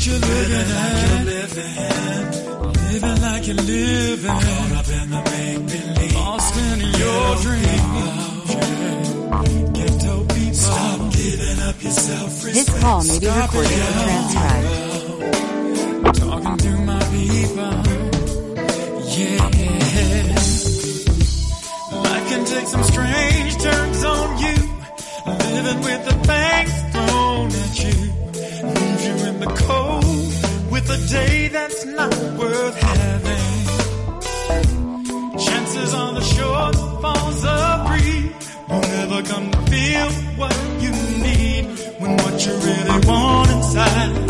like you're living, living, like you're living. Living like you're living. Caught up in the make believe. Lost in your dream. Ghetto people. Stop giving up your self respect. This call may be recorded and transcribed. Talking to my people. Yeah. Life can take some strange turns on you. Living with the banks. a day that's not worth having. Chances on the short falls of free will never come to feel what you need when what you really want inside.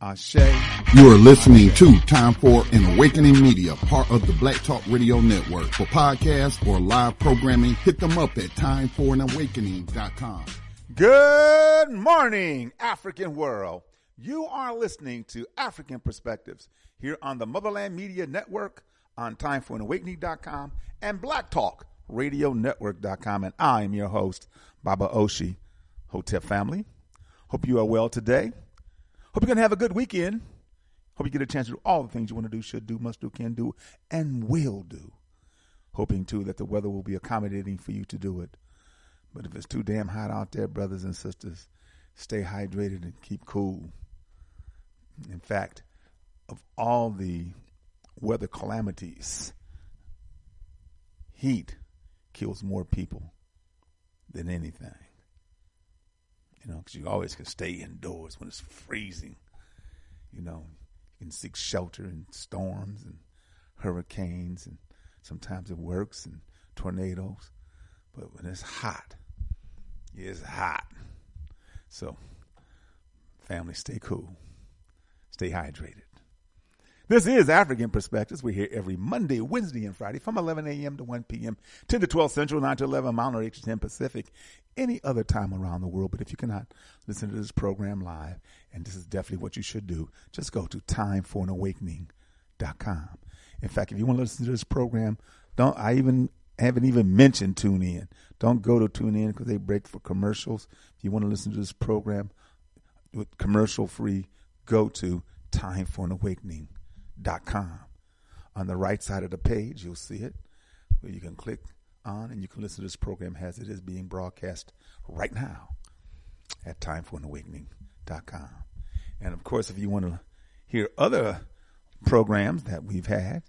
Ashe. You are listening to Time for an Awakening Media, part of the Black Talk Radio Network. For podcasts or live programming, hit them up at timeforanawakening.com. Good morning, African world. You are listening to African Perspectives here on the Motherland Media Network, on timeforanawakening.com, and Black Talk Radio Network.com. And I am your host, Baba Oshi. Hotep family. Hope you are well today. Hope you're going to have a good weekend. Hope you get a chance to do all the things you want to do, should do, must do, can do, and will do. Hoping, too, that the weather will be accommodating for you to do it. But if it's too damn hot out there, brothers and sisters, stay hydrated and keep cool. In fact, of all the weather calamities, heat kills more people than anything. You know, because you always can stay indoors when it's freezing. You know, you can seek shelter in storms and hurricanes, and sometimes it works, and tornadoes. But when it's hot, it's hot. So, family, stay cool, stay hydrated. This is African Perspectives. We're here every Monday, Wednesday, and Friday from 11 a.m. to 1 p.m., 10 to 12 Central, 9 to 11 Mountain, or 8 to 10 Pacific, any other time around the world. But if you cannot listen to this program live, and this is definitely what you should do, just go to timeforanawakening.com. In fact, if you want to listen to this program, don't I even haven't even mentioned TuneIn. Don't go to TuneIn because they break for commercials. If you want to listen to this program with commercial free, go to timeforanawakening.com com. On the right side of the page, you'll see it where you can click on and you can listen to this program as it is being broadcast right now at timeforanawakening.com. And of course, if you want to hear other programs that we've had,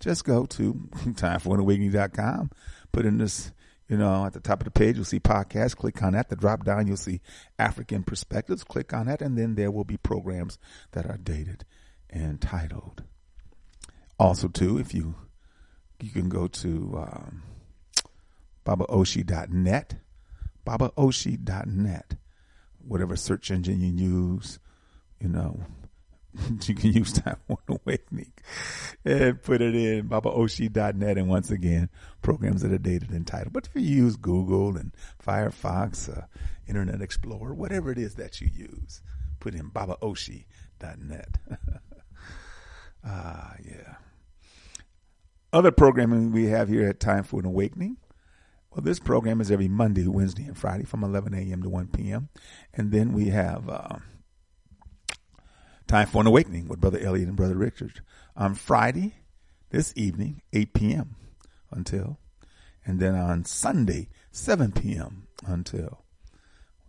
just go to timeforanawakening.com, put in this, you know, at the top of the page, you'll see podcast. Click on that. The drop down, you'll see African perspectives. Click on that, and then there will be programs that are dated and titled also, too, if you you can go to um, babaoshi.net, babaoshi.net, whatever search engine you use, you know, you can use that one awakening and put it in babaoshi.net. And once again, programs that are dated and titled. But if you use Google and Firefox, uh, Internet Explorer, whatever it is that you use, put in babaoshi.net. ah, yeah other programming we have here at Time for an Awakening. Well, this program is every Monday, Wednesday, and Friday from 11 a.m. to 1 p.m. And then we have uh, Time for an Awakening with Brother Elliot and Brother Richard on Friday, this evening, 8 p.m. until. And then on Sunday, 7 p.m. until.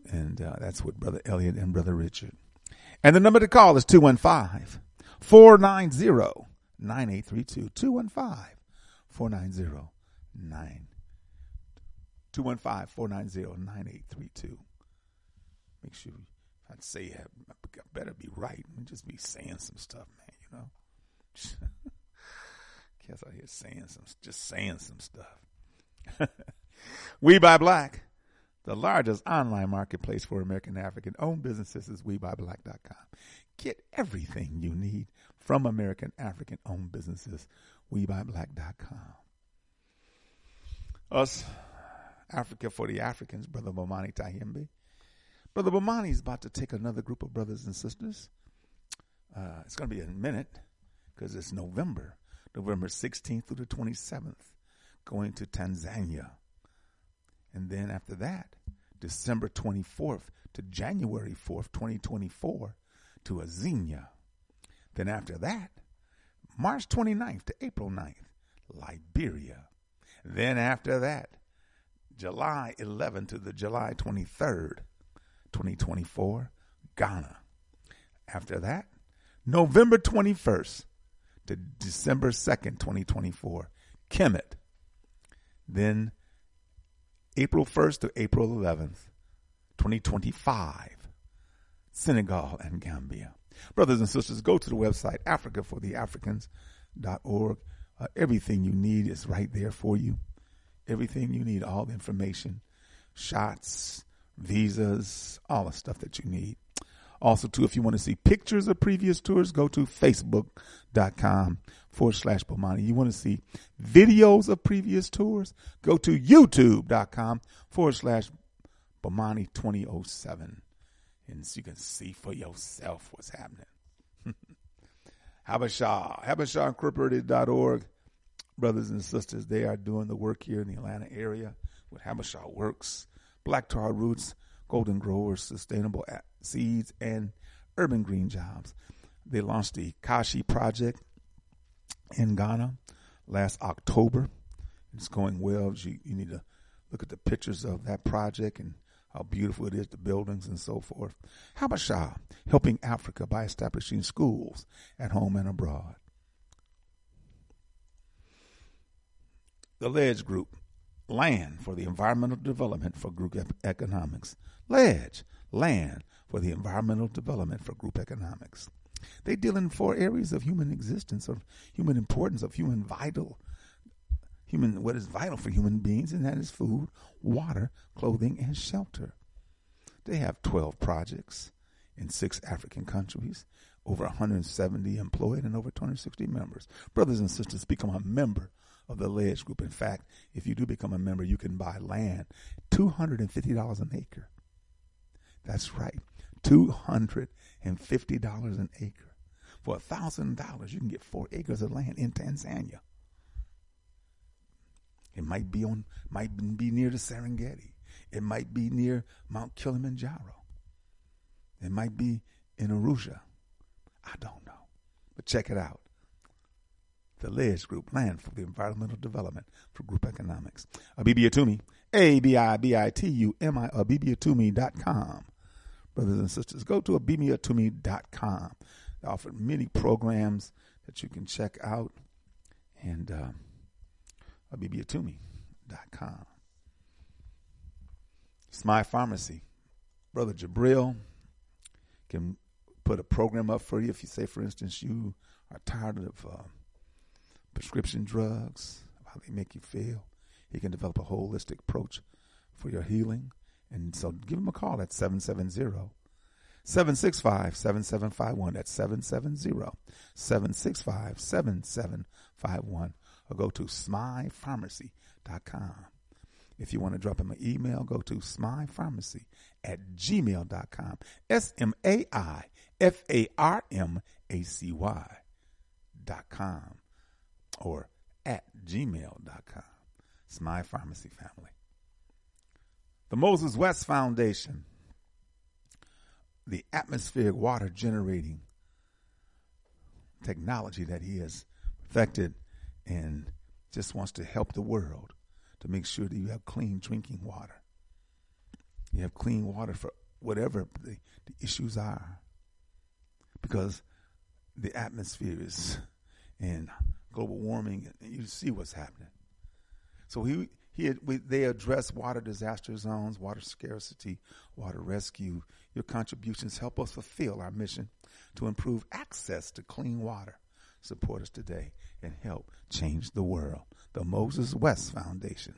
And uh, that's with Brother Elliot and Brother Richard. And the number to call is 215 490 9832. 215 490 215 490 9832. Make sure I'd say it, I better be right and just be saying some stuff, man, you know. Guess I hear saying some, just saying some stuff. we Buy Black, the largest online marketplace for American African owned businesses is WeBuyBlack.com. Get everything you need from American African owned businesses WeBuyBlack.com. Us, Africa for the Africans, Brother Bomani Tahimbe. Brother Bomani is about to take another group of brothers and sisters. Uh, it's going to be a minute because it's November, November 16th through the 27th, going to Tanzania. And then after that, December 24th to January 4th, 2024, to Azania. Then after that, March 29th to April 9th, Liberia. Then after that, July 11 to the July 23rd, 2024, Ghana. After that, November 21st to December 2nd, 2024, Kemet. Then April 1st to April 11th, 2025, Senegal and Gambia. Brothers and sisters, go to the website africafortheafricans.org. Uh, everything you need is right there for you. Everything you need, all the information, shots, visas, all the stuff that you need. Also, too, if you want to see pictures of previous tours, go to facebook.com forward slash Bomani. You want to see videos of previous tours, go to youtube.com forward slash Bomani 2007. And so you can see for yourself what's happening. Habesha, HabeshaIncorporated.org. Brothers and sisters, they are doing the work here in the Atlanta area with Habesha Works, Black Tar Roots, Golden Growers, Sustainable Seeds, and Urban Green Jobs. They launched the Kashi Project in Ghana last October. It's going well. You, you need to look at the pictures of that project and how beautiful it is, the buildings and so forth. Habesha, helping Africa by establishing schools at home and abroad. The Ledge Group, land for the environmental development for group economics. Ledge, land for the environmental development for group economics. They deal in four areas of human existence, of human importance, of human vital, human what is vital for human beings, and that is food, water, clothing, and shelter. They have 12 projects in six African countries, over 170 employed, and over 260 members. Brothers and sisters, become a member of the Ledge Group. In fact, if you do become a member, you can buy land, $250 an acre. That's right, $250 an acre. For $1,000, you can get four acres of land in Tanzania. It might be on, might be near the Serengeti. It might be near Mount Kilimanjaro. It might be in Arusha. I don't know. But check it out the Ledge Group, Land for the Environmental Development for Group Economics. Abibia Toomey, A-B-I-B-I-T-U-M-I, abibitumi.com. Brothers and sisters, go to abibitumi.com. They offer many programs that you can check out and um, uh, abibitumi.com. Smile Pharmacy. Brother Jabril can put a program up for you if you say, for instance, you are tired of uh, prescription drugs, how they make you feel. He can develop a holistic approach for your healing. And so give him a call at 770 765 7751. That's 770 765 7751. Or go to smaifarmacy.com. If you want to drop him an email, go to smaifarmacy at gmail.com. S M A I F A R M A C Y dot com or at gmail.com. It's pharmacy family. The Moses West Foundation, the atmospheric water generating technology that he has perfected and just wants to help the world to make sure that you have clean drinking water. You have clean water for whatever the, the issues are. Because the atmosphere is in global warming, and you see what's happening. So he he we, they address water disaster zones, water scarcity, water rescue. Your contributions help us fulfill our mission to improve access to clean water. Support us today and help change the world. The Moses West Foundation.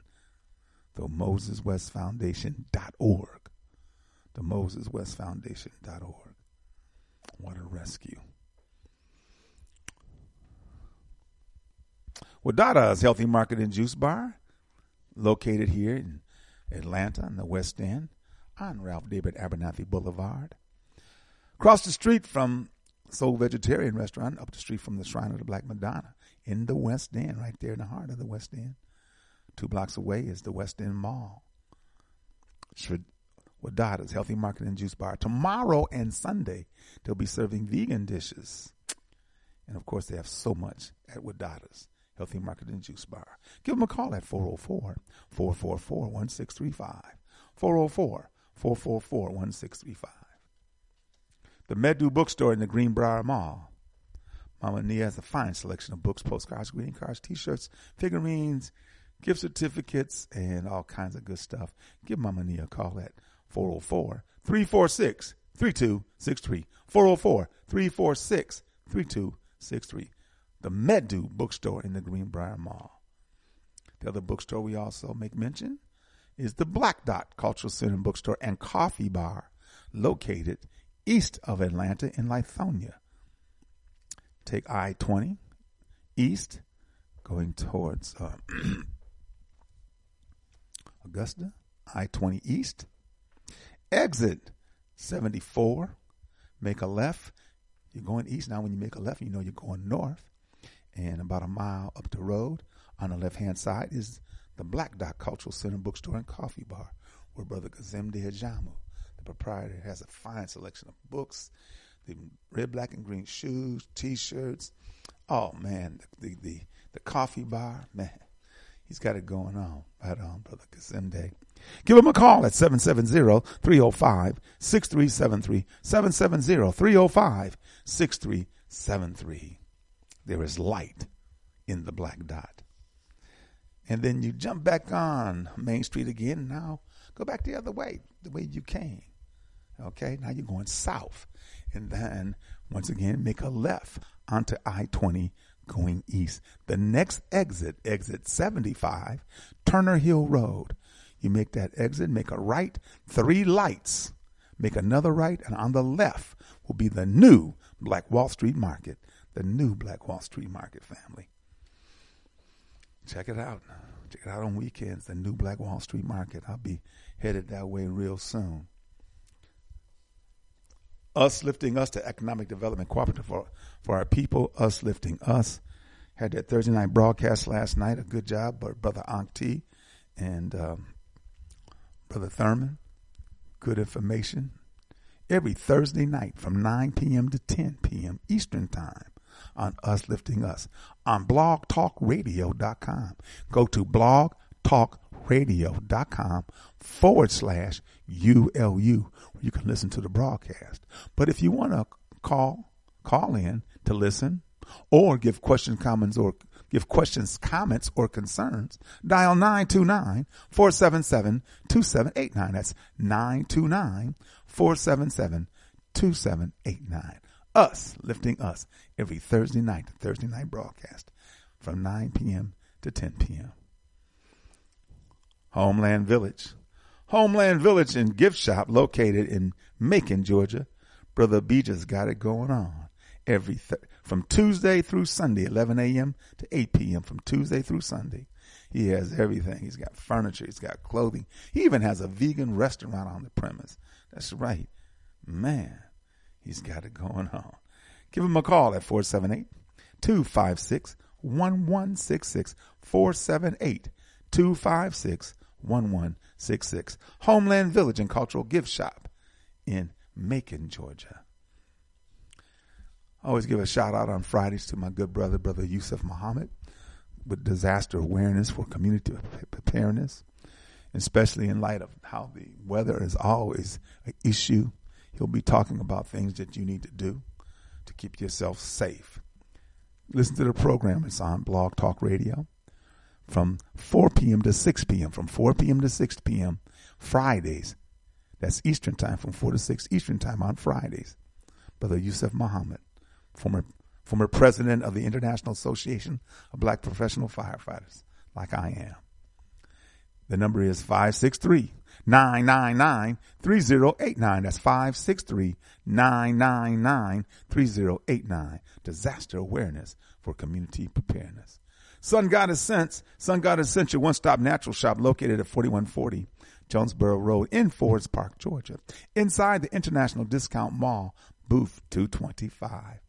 The Moses West Foundation.org. The Moses West Foundation.org. Water rescue. Wadada's Healthy Market and Juice Bar, located here in Atlanta in the West End on Ralph David Abernathy Boulevard. Across the street from Soul Vegetarian Restaurant, up the street from the Shrine of the Black Madonna in the West End, right there in the heart of the West End. Two blocks away is the West End Mall. Wadada's Healthy Market and Juice Bar. Tomorrow and Sunday, they'll be serving vegan dishes. And of course, they have so much at Wadada's Healthy Marketing Juice Bar. Give them a call at 404 444 1635. 404 444 1635. The Medu Bookstore in the Greenbriar Mall. Mama Nia has a fine selection of books, postcards, greeting cards, t-shirts, figurines, gift certificates, and all kinds of good stuff. Give Mama Nia a call at 404 346 3263. 404 346 3263. The Medu Bookstore in the Greenbriar Mall. The other bookstore we also make mention is the Black Dot Cultural Center Bookstore and Coffee Bar, located east of Atlanta in Lithonia. Take I 20 east, going towards uh, Augusta, I 20 east, exit 74, make a left. You're going east now. When you make a left, you know you're going north. And about a mile up the road on the left hand side is the Black Dot Cultural Center Bookstore and Coffee Bar, where Brother Kazemde Ajamu, the proprietor, has a fine selection of books, the red, black, and green shoes, T-shirts. Oh man, the the the coffee bar, man, he's got it going on. Right on, Brother Kazemde. Give him a call at 770-305-6373. 770-305-6373. There is light in the black dot. And then you jump back on Main Street again. Now go back the other way, the way you came. Okay, now you're going south. And then once again, make a left onto I 20 going east. The next exit, exit 75, Turner Hill Road. You make that exit, make a right, three lights, make another right, and on the left will be the new Black Wall Street Market. The new Black Wall Street Market family. Check it out. Check it out on weekends, the new Black Wall Street Market. I'll be headed that way real soon. Us lifting us to economic development cooperative for, for our people, us lifting us. Had that Thursday night broadcast last night. A good job, but Brother Ankti and um, Brother Thurman. Good information. Every Thursday night from 9 p.m. to 10 p.m. Eastern Time on Us Lifting Us on blogtalkradio.com. Go to blogtalkradio.com forward slash ULU you can listen to the broadcast. But if you want to call, call in to listen or give questions, comments, or give questions, comments, or concerns, dial 929-477-2789. That's 929-477-2789 us, lifting us every Thursday night, Thursday night broadcast from 9 p.m. to 10 p.m. Homeland Village. Homeland Village and Gift Shop located in Macon, Georgia. Brother Beecher's got it going on every th- from Tuesday through Sunday, 11 a.m. to 8 p.m. from Tuesday through Sunday. He has everything. He's got furniture. He's got clothing. He even has a vegan restaurant on the premise. That's right. Man, He's got it going on. Give him a call at 478 256 1166. 478 256 1166. Homeland Village and Cultural Gift Shop in Macon, Georgia. I always give a shout out on Fridays to my good brother, Brother Yusuf Muhammad, with disaster awareness for community preparedness, especially in light of how the weather is always an issue He'll be talking about things that you need to do to keep yourself safe. Listen to the program. It's on Blog Talk Radio from 4 p.m. to 6 p.m. From 4 p.m. to 6 p.m. Fridays. That's Eastern Time from 4 to 6 Eastern Time on Fridays. Brother Yusuf Muhammad, former former president of the International Association of Black Professional Firefighters, like I am. The number is 563 999 3089. That's 563 999 3089. Disaster awareness for community preparedness. Sun Goddess Scents, Sun Goddess Scents, your one stop natural shop located at 4140 Jonesboro Road in Forest Park, Georgia, inside the International Discount Mall, booth 225.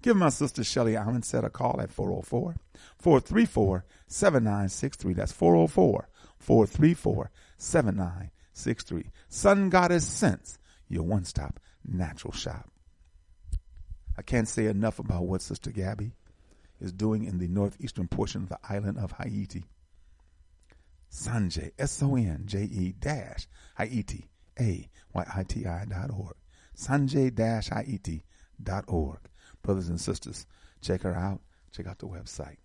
Give my sister Shelly Allen set a call at 404 434 7963. That's 404 434 7963. Sun Goddess Scents, your one stop natural shop. I can't say enough about what Sister Gabby is doing in the northeastern portion of the island of Haiti. Sonje, S-O-N-J-E dash Haiti, A-Y-I-T-I dot org. Sonje dash Haiti dot org. Brothers and sisters, check her out. Check out the website.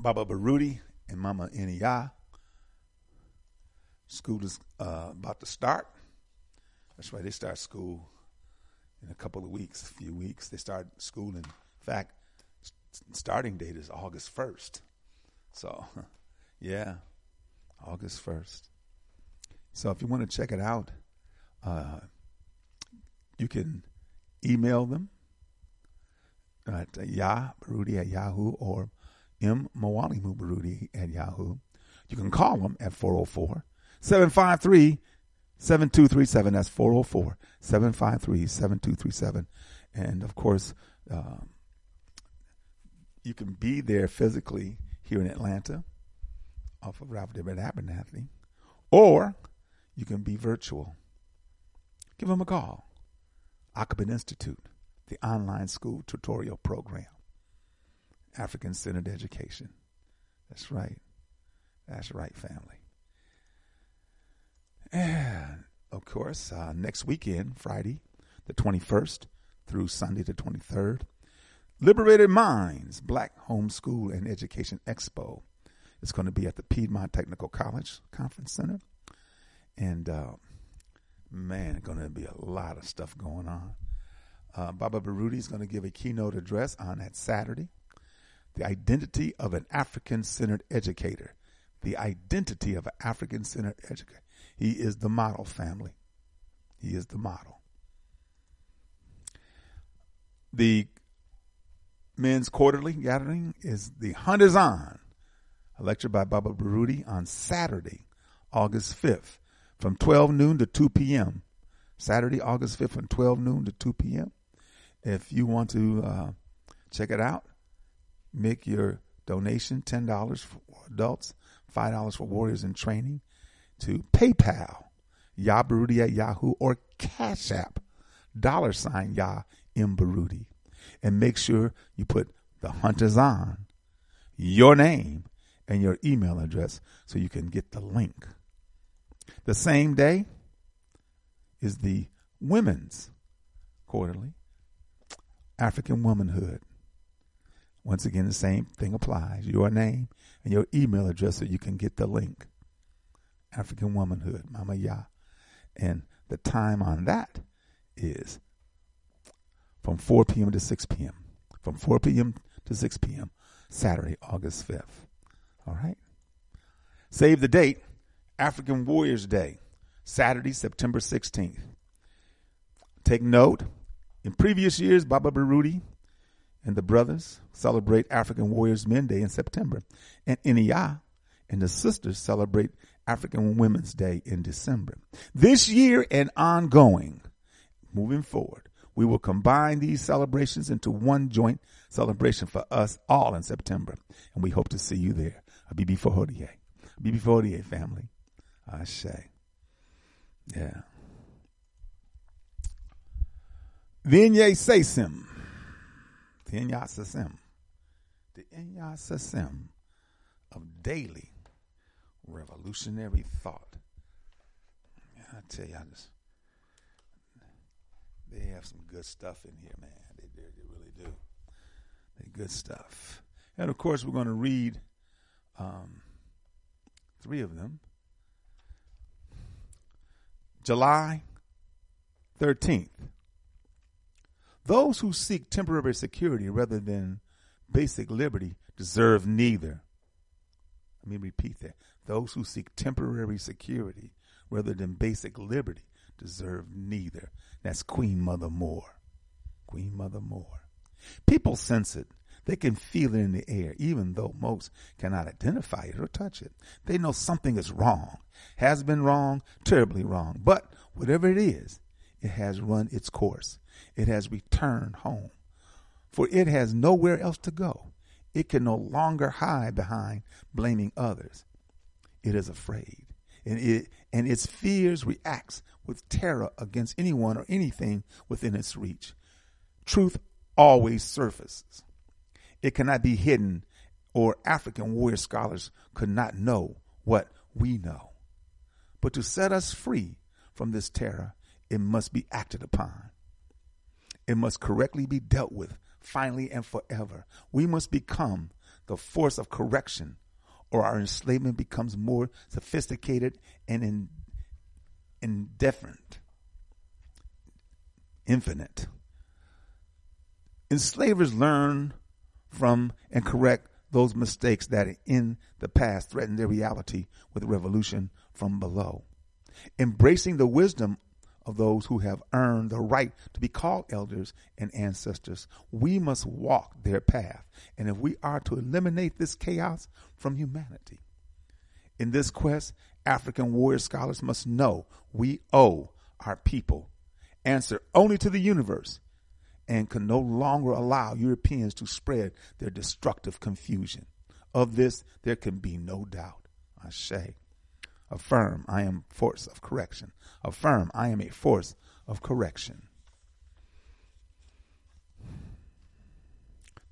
Baba Baruti and Mama Iniya. School is uh, about to start. That's right, they start school in a couple of weeks, a few weeks. They start school. In fact, starting date is August 1st. So, yeah, August 1st. So if you want to check it out, uh, you can email them at uh, Yah at Yahoo or M Mwalimu Baruti at Yahoo. You can call them at 404 753 7237. That's 404 753 7237. And of course, um, you can be there physically here in Atlanta off of Ralph David Abernathy, or you can be virtual. Give them a call. Akoben Institute, the online school tutorial program. African centered education. That's right. That's right, family. And of course, uh, next weekend, Friday, the 21st through Sunday, the 23rd, Liberated Minds Black Homeschool and Education Expo is going to be at the Piedmont Technical College Conference Center. And uh, man, it's going to be a lot of stuff going on. Uh, Baba Baruti is going to give a keynote address on that Saturday. The identity of an African centered educator. The identity of an African centered educator. He is the model family. He is the model. The men's quarterly gathering is the Hunt is On, a lecture by Baba Baruti on Saturday, August 5th, from 12 noon to 2 p.m. Saturday, August 5th, from 12 noon to 2 p.m. If you want to uh, check it out, make your donation $10 for adults, $5 for warriors in training to PayPal, Yabaruti at Yahoo, or Cash App, dollar sign Yah M. And make sure you put the hunters on, your name, and your email address so you can get the link. The same day is the Women's Quarterly, African Womanhood. Once again, the same thing applies your name and your email address so you can get the link. African Womanhood, Mama Ya. And the time on that is from 4 p.m. to 6 p.m. From 4 p.m. to 6 p.m. Saturday, August 5th. All right. Save the date African Warriors Day, Saturday, September 16th. Take note. In previous years, Baba Baruti and the brothers celebrate African Warriors Men Day in September, and Iniya and the sisters celebrate African Women's Day in December. This year and ongoing, moving forward, we will combine these celebrations into one joint celebration for us all in September, and we hope to see you there. Bibi Fohodie. Bibi Fohodie family. I say. Yeah. Vinye Sesim. Tinya Sasim. The Inya Sasim of daily revolutionary thought. I tell you, I just they have some good stuff in here, man. They, they, they really do. They good stuff. And of course, we're going to read um, three of them. July 13th. Those who seek temporary security rather than basic liberty deserve neither. Let me repeat that. Those who seek temporary security rather than basic liberty deserve neither. That's Queen Mother Moore. Queen Mother Moore. People sense it. They can feel it in the air, even though most cannot identify it or touch it. They know something is wrong, has been wrong, terribly wrong. But whatever it is, it has run its course. It has returned home. For it has nowhere else to go. It can no longer hide behind blaming others. It is afraid. And, it, and its fears reacts with terror against anyone or anything within its reach. Truth always surfaces. It cannot be hidden, or African warrior scholars could not know what we know. But to set us free from this terror, it must be acted upon. It must correctly be dealt with, finally and forever. We must become the force of correction, or our enslavement becomes more sophisticated and indifferent, infinite. Enslavers learn from and correct those mistakes that in the past threatened their reality with revolution from below. Embracing the wisdom of those who have earned the right to be called elders and ancestors, we must walk their path. And if we are to eliminate this chaos from humanity, in this quest, African warrior scholars must know we owe our people answer only to the universe and can no longer allow Europeans to spread their destructive confusion. Of this, there can be no doubt. Ashe. Affirm, I am force of correction. Affirm, I am a force of correction.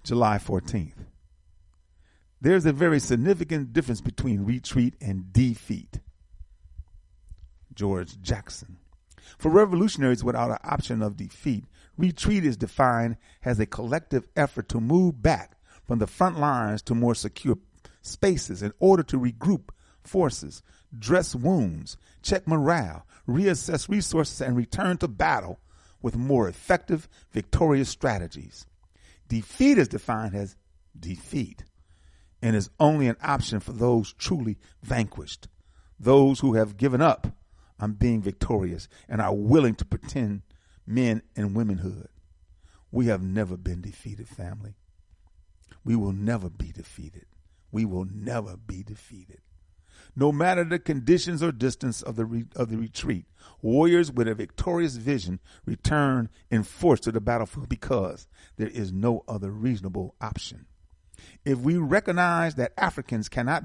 July 14th. There's a very significant difference between retreat and defeat. George Jackson. For revolutionaries without an option of defeat, retreat is defined as a collective effort to move back from the front lines to more secure spaces in order to regroup forces, dress wounds, check morale, reassess resources, and return to battle with more effective, victorious strategies. Defeat is defined as defeat and is only an option for those truly vanquished, those who have given up on being victorious and are willing to pretend men and womanhood. We have never been defeated, family. We will never be defeated. We will never be defeated. No matter the conditions or distance of the re- of the retreat, warriors with a victorious vision return in force to the battlefield because there is no other reasonable option. If we recognize that Africans cannot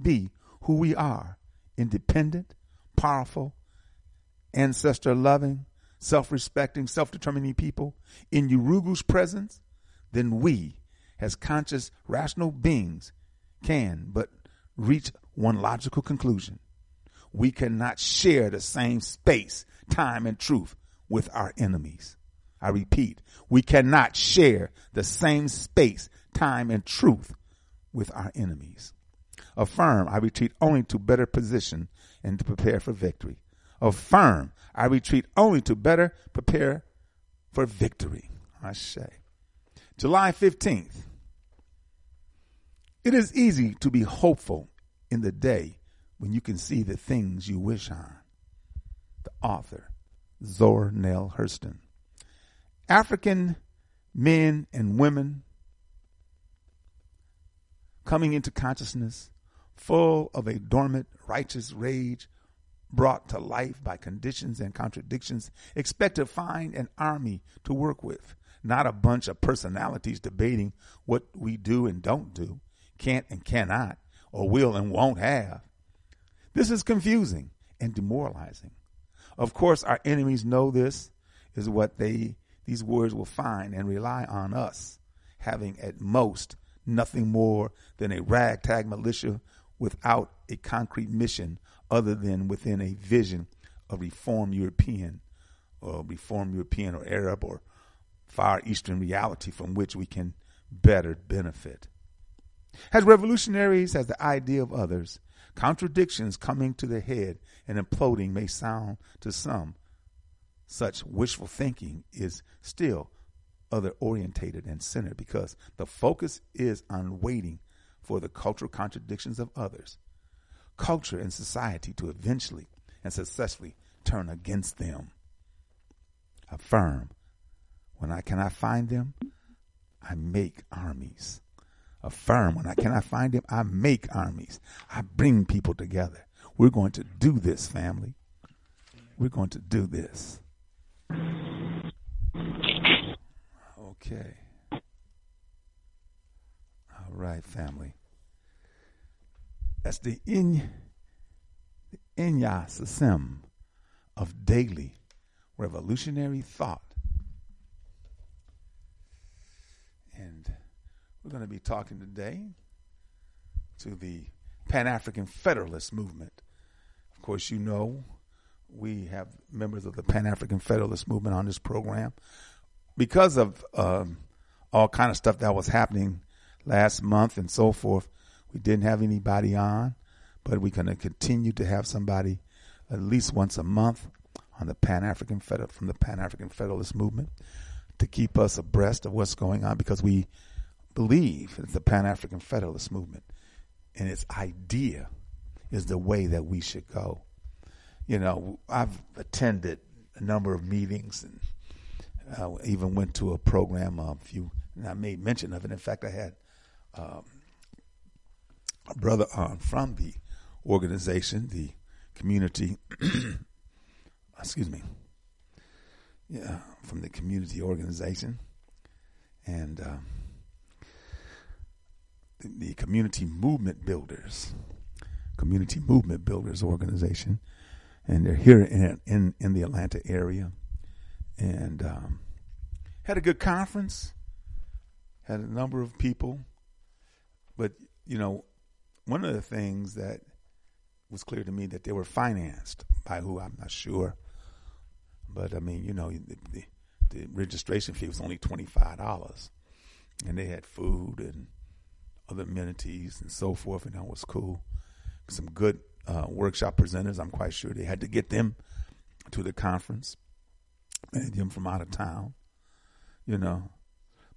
be who we are, independent, powerful, ancestor loving, self respecting, self determining people in Yurugu's presence, then we, as conscious, rational beings, can but reach one logical conclusion. We cannot share the same space, time, and truth with our enemies. I repeat, we cannot share the same space, time, and truth with our enemies. Affirm, I retreat only to better position and to prepare for victory. Affirm, I retreat only to better prepare for victory. I say. July 15th. It is easy to be hopeful in the day when you can see the things you wish on. The author, Zora Neale Hurston. African men and women coming into consciousness full of a dormant righteous rage brought to life by conditions and contradictions, expect to find an army to work with, not a bunch of personalities debating what we do and don't do, can't and cannot, or will and won't have. This is confusing and demoralizing. Of course, our enemies know this is what they these words will find and rely on us, having at most nothing more than a ragtag militia without a concrete mission other than within a vision of reform European or reform European or Arab or Far Eastern reality from which we can better benefit. As revolutionaries as the idea of others, contradictions coming to the head and imploding may sound to some. Such wishful thinking is still other orientated and centered because the focus is on waiting for the cultural contradictions of others culture and society to eventually and successfully turn against them. Affirm, when I cannot find them, I make armies. Affirm, when I cannot find them, I make armies. I bring people together. We're going to do this, family. We're going to do this. Okay. All right, family. That's the in the Inya Sasem of daily revolutionary thought and We're going to be talking today to the Pan African Federalist Movement. Of course, you know we have members of the Pan African Federalist Movement on this program because of um, all kind of stuff that was happening last month and so forth. We didn't have anybody on, but we're going to continue to have somebody at least once a month on the Pan African Federal from the Pan African Federalist Movement to keep us abreast of what's going on because we believe that the Pan African Federalist Movement and its idea is the way that we should go. You know, I've attended a number of meetings and uh, even went to a program a few, and I made mention of it. In fact, I had um, a brother uh, from the organization, the community, excuse me, yeah, from the community organization, and um, the, the community movement builders, community movement builders organization, and they're here in in, in the Atlanta area, and um, had a good conference, had a number of people, but you know, one of the things that was clear to me that they were financed by who I'm not sure, but I mean, you know, the, the, the registration fee was only twenty five dollars, and they had food and other amenities and so forth, and that was cool. Some good uh, workshop presenters. I'm quite sure they had to get them to the conference, and them from out of town, you know.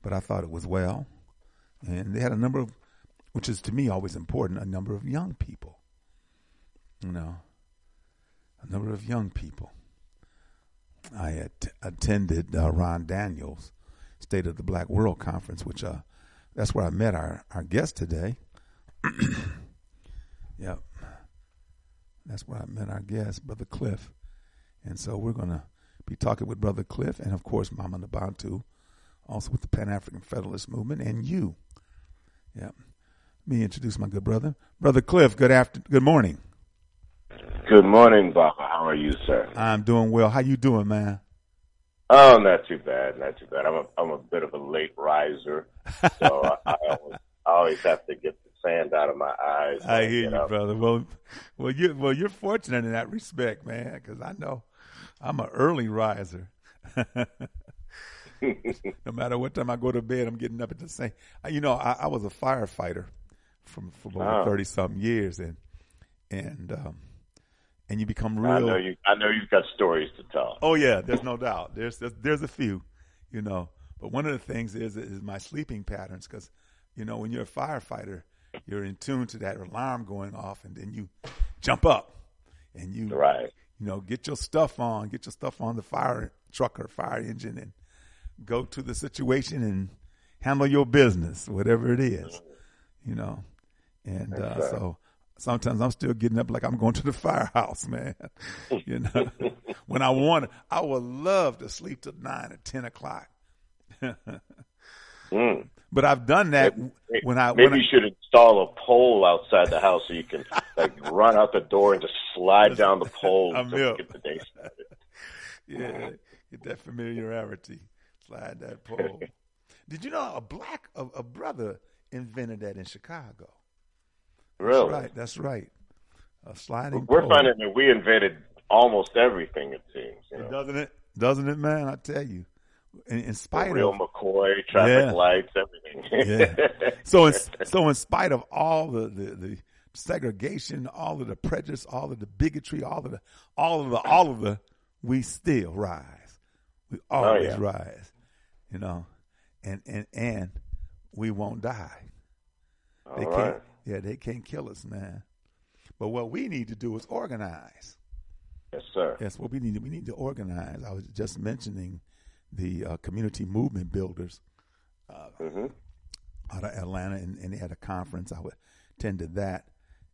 But I thought it was well, and they had a number of, which is to me always important, a number of young people, you know, a number of young people. I had attended uh, Ron Daniels' State of the Black World Conference, which uh, that's where I met our, our guest today. yep. That's where I met our guest, Brother Cliff. And so we're going to be talking with Brother Cliff and, of course, Mama Nabantu, also with the Pan African Federalist Movement, and you. Yep. Let me introduce my good brother. Brother Cliff, good after good morning. Good morning, Baba. How are you, sir? I'm doing well. How you doing, man? Oh, not too bad, not too bad. I'm a I'm a bit of a late riser, so I, I, always, I always have to get the sand out of my eyes. I hear you, up. brother. Well, well, you well you're fortunate in that respect, man, because I know I'm an early riser. no matter what time I go to bed, I'm getting up at the same. You know, I, I was a firefighter from for over thirty something years, and and um, and you become real. I know you. I know you've got stories to tell. Oh yeah, there's no doubt. There's there's, there's a few, you know. But one of the things is is my sleeping patterns because, you know, when you're a firefighter, you're in tune to that alarm going off, and then you jump up, and you right. You know, get your stuff on, get your stuff on the fire truck or fire engine, and go to the situation and handle your business, whatever it is. You know, and uh, so sometimes I'm still getting up like I'm going to the firehouse, man. you know, when I want, I would love to sleep till nine or ten o'clock. mm. But I've done that maybe, when I maybe when you should install a pole outside the house so you can like run out the door and just slide down the pole to get the day started. yeah, get that familiarity, slide that pole. Did you know a black a, a brother invented that in Chicago? Really? That's right. That's right. A sliding. We're pole. finding that we invented almost everything. It seems. You know? Doesn't it? Doesn't it, man? I tell you. In, in spite real of McCoy, traffic yeah. lights, everything. yeah. So, in, so in spite of all the, the, the segregation, all of the prejudice, all of the bigotry, all of the, all of the, all of the, we still rise. We oh, always oh, yeah. rise. You know, and and and we won't die. All they right. can't. Yeah, they can't kill us, man. But what we need to do is organize. Yes, sir. Yes, what we need we need to organize. I was just mentioning the uh, community movement builders uh, mm-hmm. out of Atlanta, and, and, they had a conference. I attended that,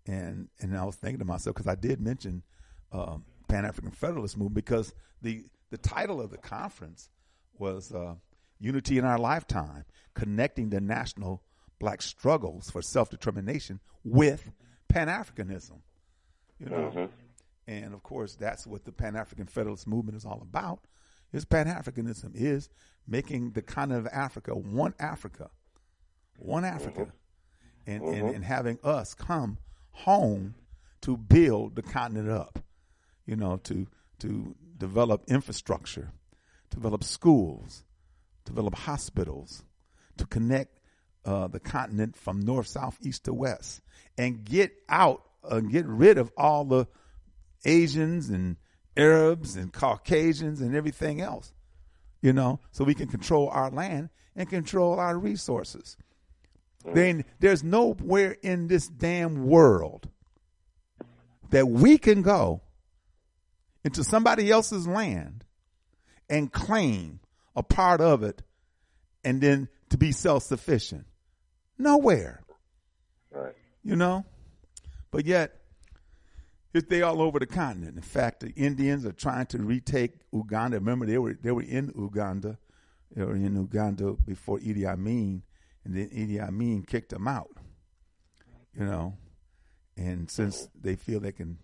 and and I was thinking to myself because I did mention um, Pan African Federalist Movement because the the title of the conference was uh, "Unity in Our Lifetime: Connecting the National." black struggles for self determination with Pan Africanism. You know, mm-hmm. and of course that's what the Pan African Federalist movement is all about. Is Pan Africanism is making the continent of Africa one Africa, one Africa, Mm-hmm. and, and and having us come home to build the continent up. You know, to to develop infrastructure, develop schools, develop hospitals, to connect uh, the continent from north, south, east to west, and get out and get rid of all the Asians and Arabs and Caucasians and everything else, you know, so we can control our land and control our resources. Mm. Then there's nowhere in this damn world that we can go into somebody else's land and claim a part of it and then to be self sufficient. Nowhere Right. you know. But yet, it's they all over the continent. In fact, the Indians are trying to retake Uganda. Remember, they were they were in Uganda. They were in Uganda before Idi Amin, and then Idi Amin kicked them out. You know, and since they feel they can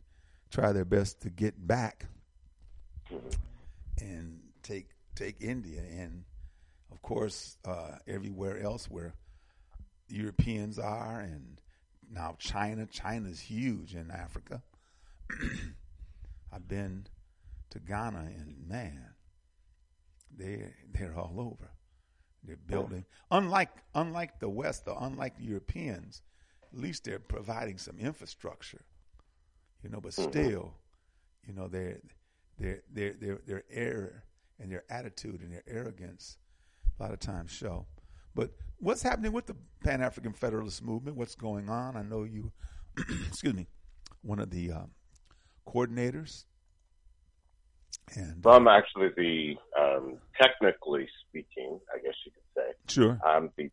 try their best to get back and take take India, and of course, uh, everywhere else where Europeans are, and now China. China's huge in Africa. I've been to Ghana, and man, they they're all over. They're building. Unlike unlike the West, or unlike the Europeans, at least they're providing some infrastructure. You know, but still, you know, their their their their their error and their attitude and their arrogance a lot of times show. But what's happening with the Pan African Federalist movement? What's going on? I know you, excuse me, one of the um, coordinators. And So I'm actually the, um, technically speaking, I guess you could say, sure, I'm the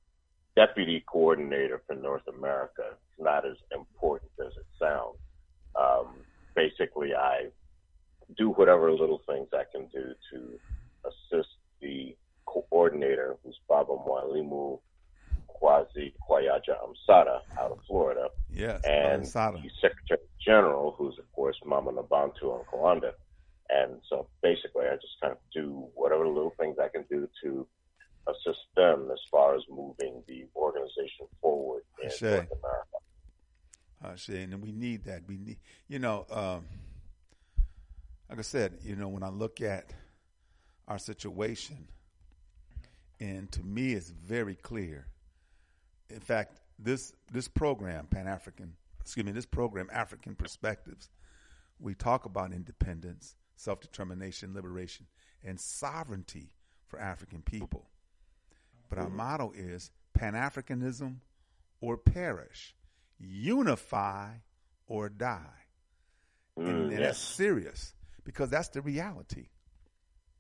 deputy coordinator for North America. It's not as important as it sounds. Um, basically, I do whatever little things I can do to assist the coordinator, who's Baba Mwalimu Kwazi Kwayaja Amsada out of Florida, yes, and Sada. the Secretary General, who's of course Mama Nabantu and Kwanda. And so basically, I just kind of do whatever little things I can do to assist them as far as moving the organization forward in. North America. uh, Shane, and we need that. We need, you know, um, like I said, you know, when I look at our situation, and to me, it's very clear. In fact, this this program, Pan African, excuse me, this program, African Perspectives, we talk about independence, self determination, liberation, and sovereignty for African people. But our motto is Pan Africanism or perish, unify or die. and, Mm, and that's yes. serious because that's the reality.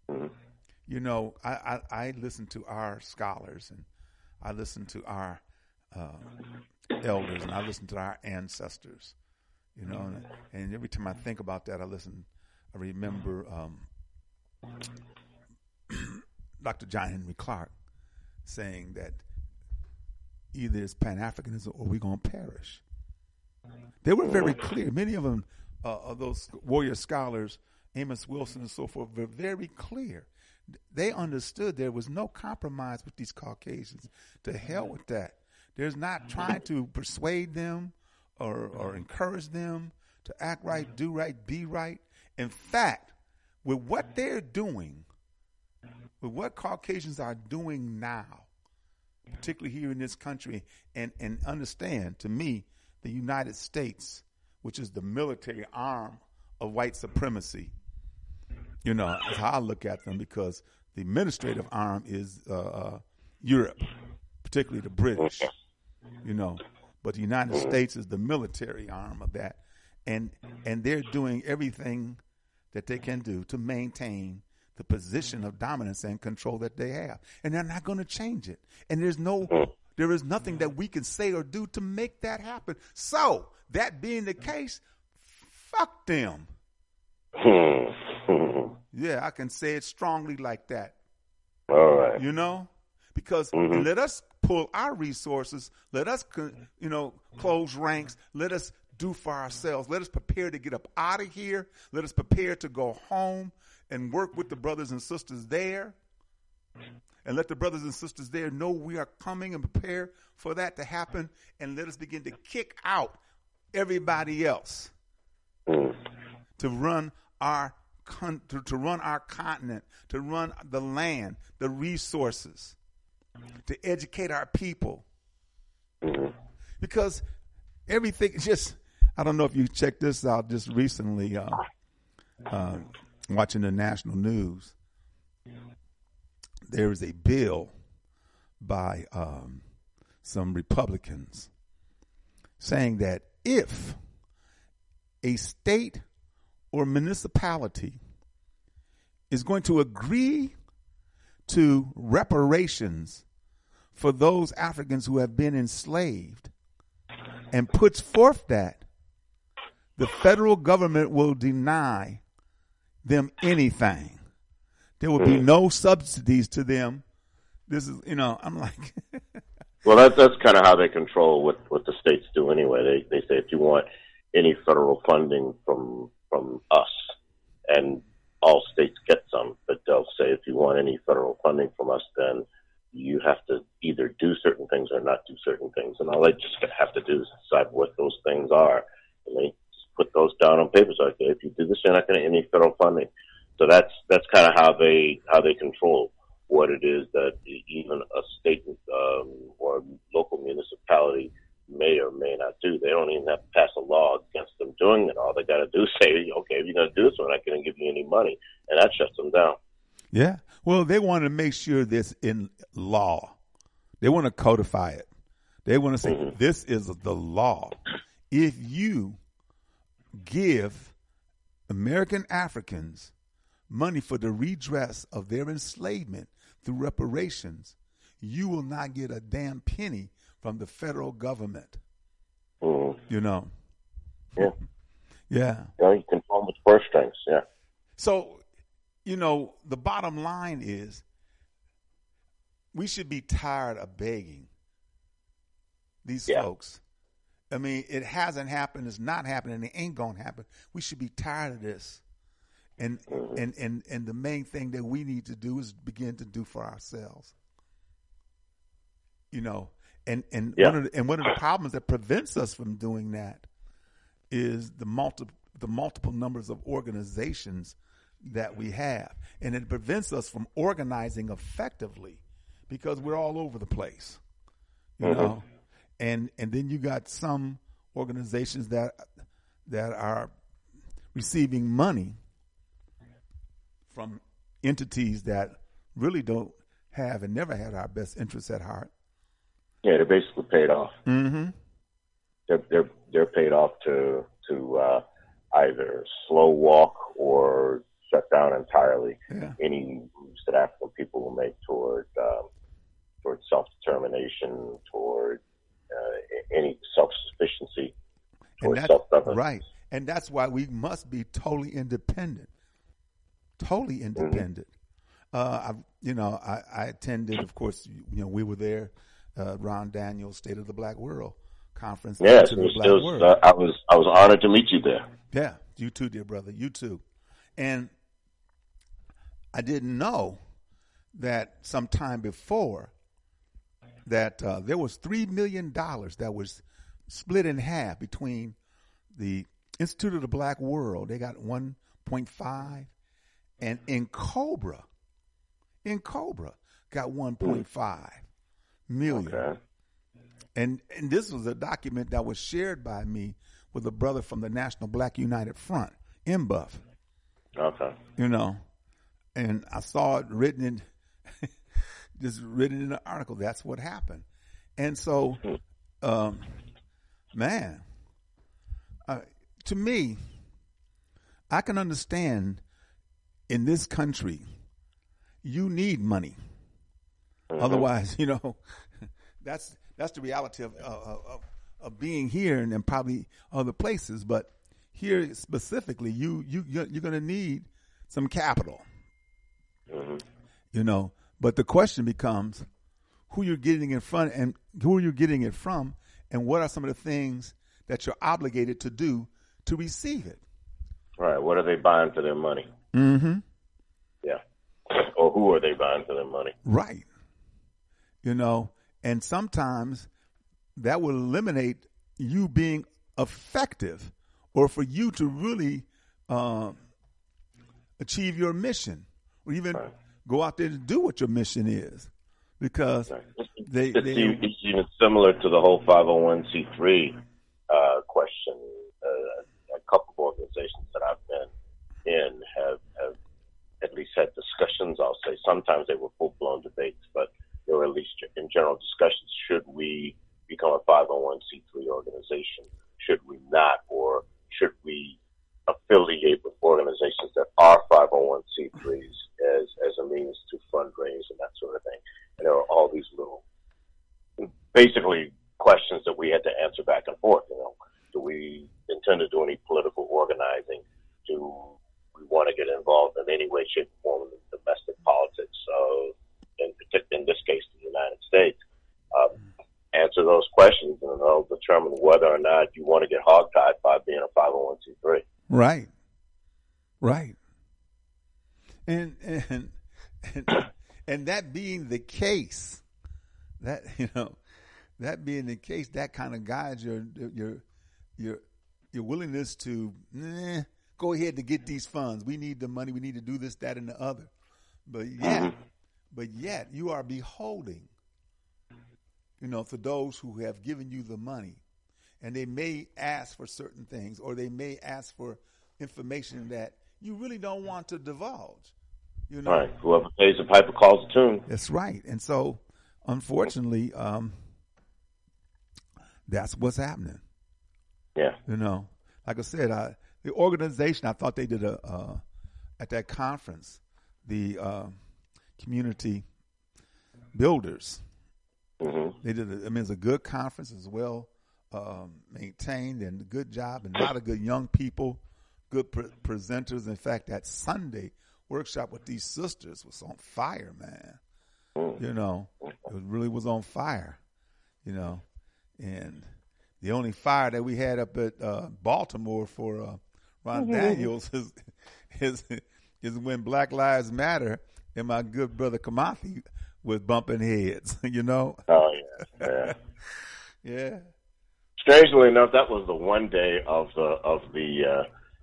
Mhm. You know, I, I, I listen to our scholars and I listen to our uh, elders and I listen to our ancestors. You know, and, and every time I think about that, I listen. I remember um, Dr. John Henrik Clarke saying that either it's Pan Africanism or we're going to perish. They were very clear. Many of them, uh, of those warrior scholars, Amos Wilson and so forth, were very clear. They understood there was no compromise with these Caucasians. To hell with that. There's not trying to persuade them or, or encourage them to act right, do right, be right. In fact, with what they're doing, with what Caucasians are doing now, particularly here in this country, and, and understand to me, the United States, which is the military arm of white supremacy, you know, that's how I look at them because the administrative arm is uh, uh, Europe, particularly the British, you know, but the United States is the military arm of that, and and they're doing everything that they can do to maintain the position of dominance and control that they have, and they're not going to change it. And there's no, there is nothing that we can say or do to make that happen. So that being the case, fuck them. Hmm. Yeah, I can say it strongly like that. All right. You know, because Mhm. let us pull our resources. Let us, you know, close ranks. Let us do for ourselves. Let us prepare to get up out of here. Let us prepare to go home and work with the brothers and sisters there. And let the brothers and sisters there know we are coming and prepare for that to happen. And let us begin to kick out everybody else to run our con- to, to run our continent, to run the land, the resources, to educate our people. Because everything just I don't know if you checked this out just recently uh, uh, watching the national news. There is a bill by um, some Republicans saying that if a state or municipality is going to agree to reparations for those Africans who have been enslaved and puts forth that the federal government will deny them anything. There will be hmm. no subsidies to them. This is, you know, I'm like, Well, that, that's kind of how they control what, what the states do anyway. They, they say if you want any federal funding from from us, and all states get some, but they'll say if you want any federal funding from us, then you have to either do certain things or not do certain things. And all they just have to do is decide what those things are, and they just put those down on paper. So, okay, if you do this, you're not going to any federal funding. So that's that's kind of how they how they control what it is that even a state um, or local municipality may or may not do. They don't even have to pass a law against them doing it. All they got to do is say, okay, if you're going to do this, we're not going to give you any money. And that shuts them down. yeah. Well, they want to make sure this in law. They want to codify it. They want to say this is the law. If you give American Africans money for the redress of their enslavement through reparations, you will not get a damn penny from the federal government. Mm. You know. Yeah. Yeah. You know, you control with purse strings. Yeah. So, you know, the bottom line is we should be tired of begging these Yeah. folks. I mean, it hasn't happened, it's not happening, it ain't gonna happen. We should be tired of this. And mm-hmm. and, and and the main thing that we need to do is begin to do for ourselves. You know, and and Yeah. one of the, and one of the problems that prevents us from doing that is the multiple the multiple numbers of organizations that we have, and it prevents us from organizing effectively because we're all over the place, you know. And and then you got some organizations that that are receiving money from entities that really don't have and never had our best interests at heart. Yeah, they're basically paid off. Mm-hmm. They're they're they're paid off to to uh, either slow walk or shut down entirely. Yeah. any moves that African people will make toward um, toward self determination, toward uh, any self sufficiency, and toward that's self governance. right. And that's why we must be totally independent. Totally independent. Uh i you know i i attended of course you know we were there uh ron daniels state of the black world conference Yes, it was, black it was, uh, I was I was honored to meet you there. yeah you too dear brother you too and i didn't know that sometime before that uh, there was three million dollars that was split in half between the Institute of the Black World. They got one point five, and N'COBRA, in Cobra got one point five million. Okay. And and this was a document that was shared by me with a brother from the National Black United Front, NBUF Okay. you know, and I saw it written in, just written in an article. That's what happened, and so, um, man, uh, to me, I can understand in this country, you need money. Otherwise, you know, that's that's the reality of uh, of, of being here and, and probably other places. But here specifically, you you you're, you're going to need some capital. You know, but the question becomes who you're getting it from and who you're getting it from, and what are some of the things that you're obligated to do to receive it. Right. What are they buying for their money? Mm-hmm. Yeah. Or who are they buying for their money? Right. You know, and sometimes that will eliminate you being effective or for you to really um, achieve your mission or even Right. go out there to do what your mission is because they, It's, they it's even similar to the whole 501c3 uh, question. Uh, a couple of organizations that I've been in have, have at least had discussions. I'll say sometimes they were full blown debates, but there were at least in general discussions. Should we become a 501c3 organization? Should we not? Or should we affiliate with organizations that are 501c3s as, as a means to fundraise and that sort of thing? And there are all these little basically questions that we had to answer back and forth. You know, do we intend to do any political organizing? Do we want to get involved in any way, shape, or form in domestic politics? So, in, partic- in this case, the United States. Um, answer those questions, and they'll determine whether or not you want to get hogtied by being a 501c3. Right. Right. And and and, and that being the case, that you know, that being the case, that kind of guides your your your your willingness to nah, go ahead to get these funds. We need the money. We need to do this, that, and the other. But yet, but yet, you are beholding, you know, for those who have given you the money, and they may ask for certain things, or they may ask for information that you really don't want to divulge. You know, right, whoever pays the piper calls the tune. that's right. And so, unfortunately, um, that's what's happening. Yeah, You know, like I said, I, the organization, I thought they did a, uh, at that conference, the uh, community builders. hmm They did, a, I mean, it's a good conference as well um, maintained and a good job and a lot of good young people, good pre- presenters. In fact, that Sunday workshop with these sisters was on fire, man. You know, it really was on fire, you know, and the only fire that we had up at uh, Baltimore for uh, Ron Daniels is, is is when Black Lives Matter and my good brother Kamathi was bumping heads, you know. Oh yeah, yeah. Yeah. strangely enough, that was the one day of the of the uh,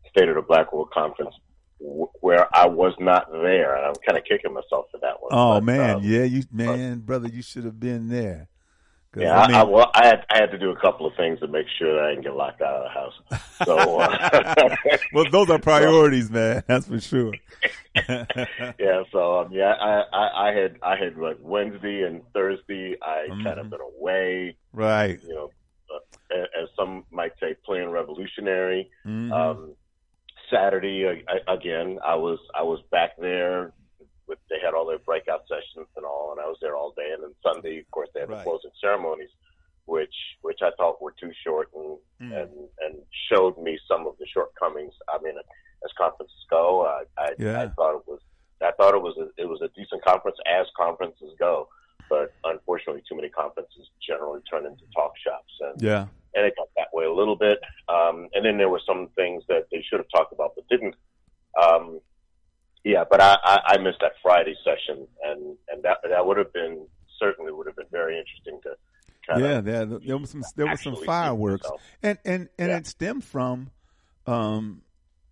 State of the Black World Conference where I was not there, and I'm kind of kicking myself for that one. Oh But, man, um, yeah, you man, brother, you should have been there. Yeah. I, I, well, I had I had to do a couple of things to make sure that I didn't get locked out of the house. So, uh, well, those are priorities, man. That's for sure. yeah. So um, yeah, I, I I had I had like Wednesday and Thursday. I kind Mhm. of been away. right. You know, uh, as some might say, playing revolutionary. Mhm. Um, Saturday I, again, I was I was back there. With, they had all their breakout sessions and all, and I was there all day. And then Sunday, of course, they had Right. the closing ceremonies, which which I thought were too short and Mm. and and showed me some of the shortcomings. I mean, as conferences go, I I, I thought it was I thought it was a, it was a decent conference as conferences go. But unfortunately, too many conferences generally turn into talk shops, and yeah. and it got that way a little bit. Um, and then there were some things that they should have talked about but didn't. Um, yeah, but I, I, I missed that Friday session, and, and that that would have been certainly would have been very interesting to kind Yeah, of there, there was some there was some fireworks, and and and Yeah. it stemmed from um,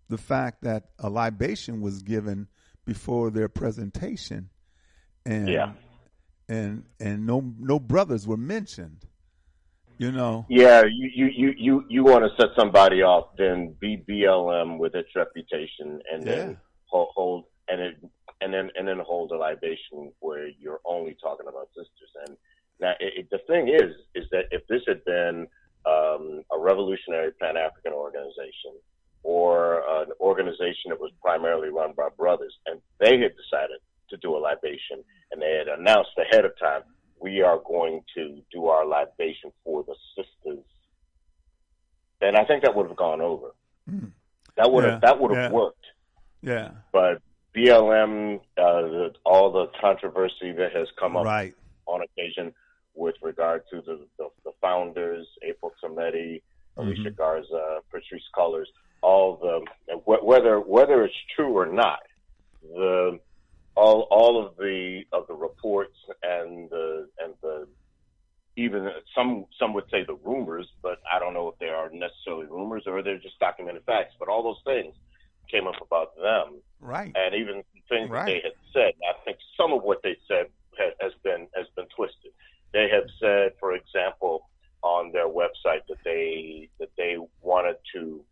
the fact that a libation was given before their presentation, and Yeah. and and no no brothers were mentioned. You know, Yeah, you you you you, you want to set somebody off, then be BLM with its reputation, and Yeah. then hold, hold and it and then and then hold a libation where you're only talking about sisters. And now it, it, the thing is, is that if this had been um, a revolutionary Pan African organization or an organization that was primarily run by brothers, and they had decided to do a libation, and they had announced ahead of time, we are going to do our libation for the sisters, then I think that would have gone over. Mm. That would Yeah, have that would have yeah. worked. Yeah, But BLM, uh, the, all the controversy that has come up right, on occasion with regard to the, the, the founders, Opal Tometi, Alicia Mhm. Garza, Patrisse Cullors, all the wh- whether whether it's true or not, the all all of the of the reports and the and the even some some would say the rumors, but I don't know if they are necessarily rumors or they're just documented facts. But all those things came up about them, Right. and even things Right. that they had said. I think some of what they said ha- has been has been twisted. They have said, for example, on their website that they that they wanted to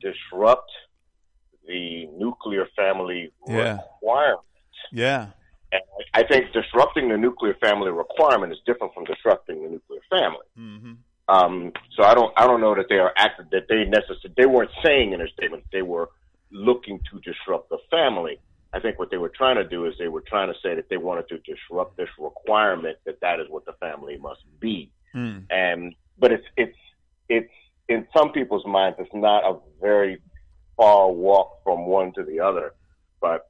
disrupt the nuclear family Yeah. requirement. Yeah. And I think disrupting the nuclear family requirement is different from disrupting the nuclear family. Mm-hmm. Um, so I don't I don't know that they are active that they necessarily they weren't saying in their statement they were looking to disrupt the family. I think what they were trying to do is they were trying to say that they wanted to disrupt this requirement that that is what the family must be. Mm. And but it's it's it's in some people's minds it's not a very far walk from one to the other, but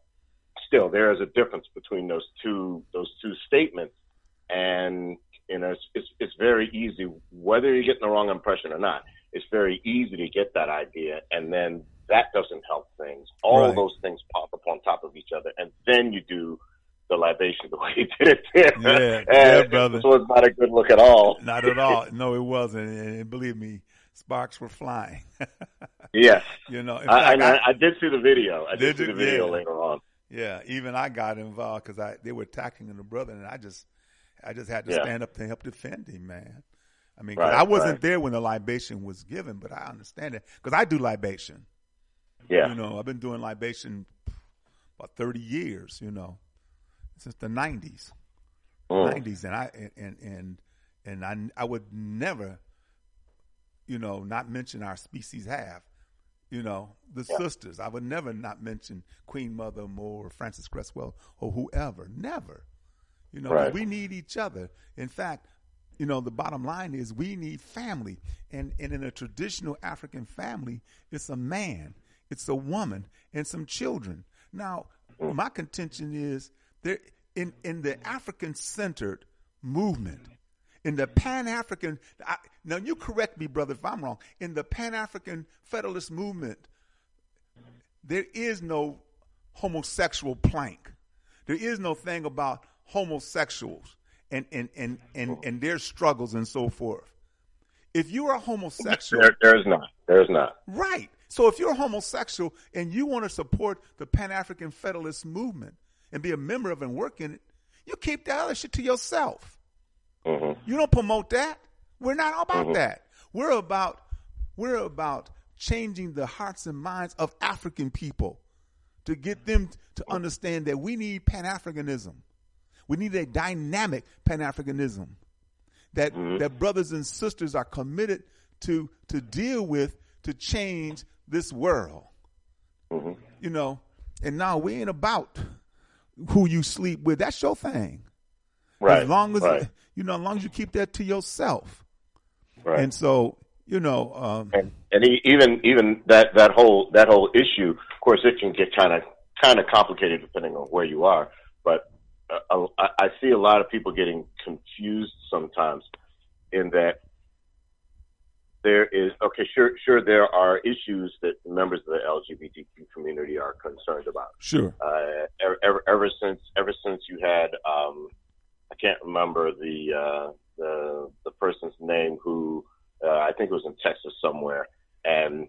still there is a difference between those two those two statements, and you know it's it's, it's very easy whether you're getting the wrong impression or not. It's very easy to get that idea, and then that doesn't help things. All Right. those things pop up on top of each other, and then you do the libation the way you did it there. Yeah, yeah, brother. So it's not a good look at all. Not at all. No, it wasn't. And, believe me, sparks were flying. Yes. you know, I, fact, I, I- I did see the video. I did, Did see the video Yeah. later on. yeah, even I got involved because I they were attacking the brother, and I just I just had to Yeah. stand up to help defend him, man. I mean, Right, I wasn't right. there when the libation was given, but I understand it because I do libation. Yeah. You know, I've been doing libation about thirty years. You know, since the nineties. Mm. nineties, and I and and and I I would never, you know, not mention our species have, you know, the sisters. I would never not mention Queen Mother Moore, or Frances Cress Welsing, or whoever. Never, you know, Right. we need each other. In fact, you know, the bottom line is we need family, and and in a traditional African family, it's a man, it's a woman, and some children. Now, mm. my contention is there in in the African centered movement, in the Pan African. Now, you correct me, brother, if I'm wrong. In the Pan African Federalist movement, there is no homosexual plank. There is no thing about homosexuals and and and and, and their struggles and so forth. If you are homosexual, There, there's not. There's not. Right. So if you're homosexual and you want to support the Pan African Federalist movement and be a member of and work in it, you keep that other shit to yourself. hmm You don't promote that. We're not about that. We're about we're about changing the hearts and minds of African people to get them to understand that we need Pan Africanism. We need a dynamic Pan Africanism that that brothers and sisters are committed to to deal with to change this world. You know, and now we ain't about who you sleep with. That's your thing. Right. As long as right. you know, as long as you keep that to yourself. right. And so, you know, um, and, and even even that that whole that whole issue, of course, it can get kind of kind of complicated depending on where you are. But I, I see a lot of people getting confused sometimes in that there is okay, sure, sure, there are issues that members of the LGBTQ community are concerned about. sure. Uh, ever, ever, ever since ever since you had um, I can't remember the uh, the the person's name who uh, I think it was in Texas somewhere, and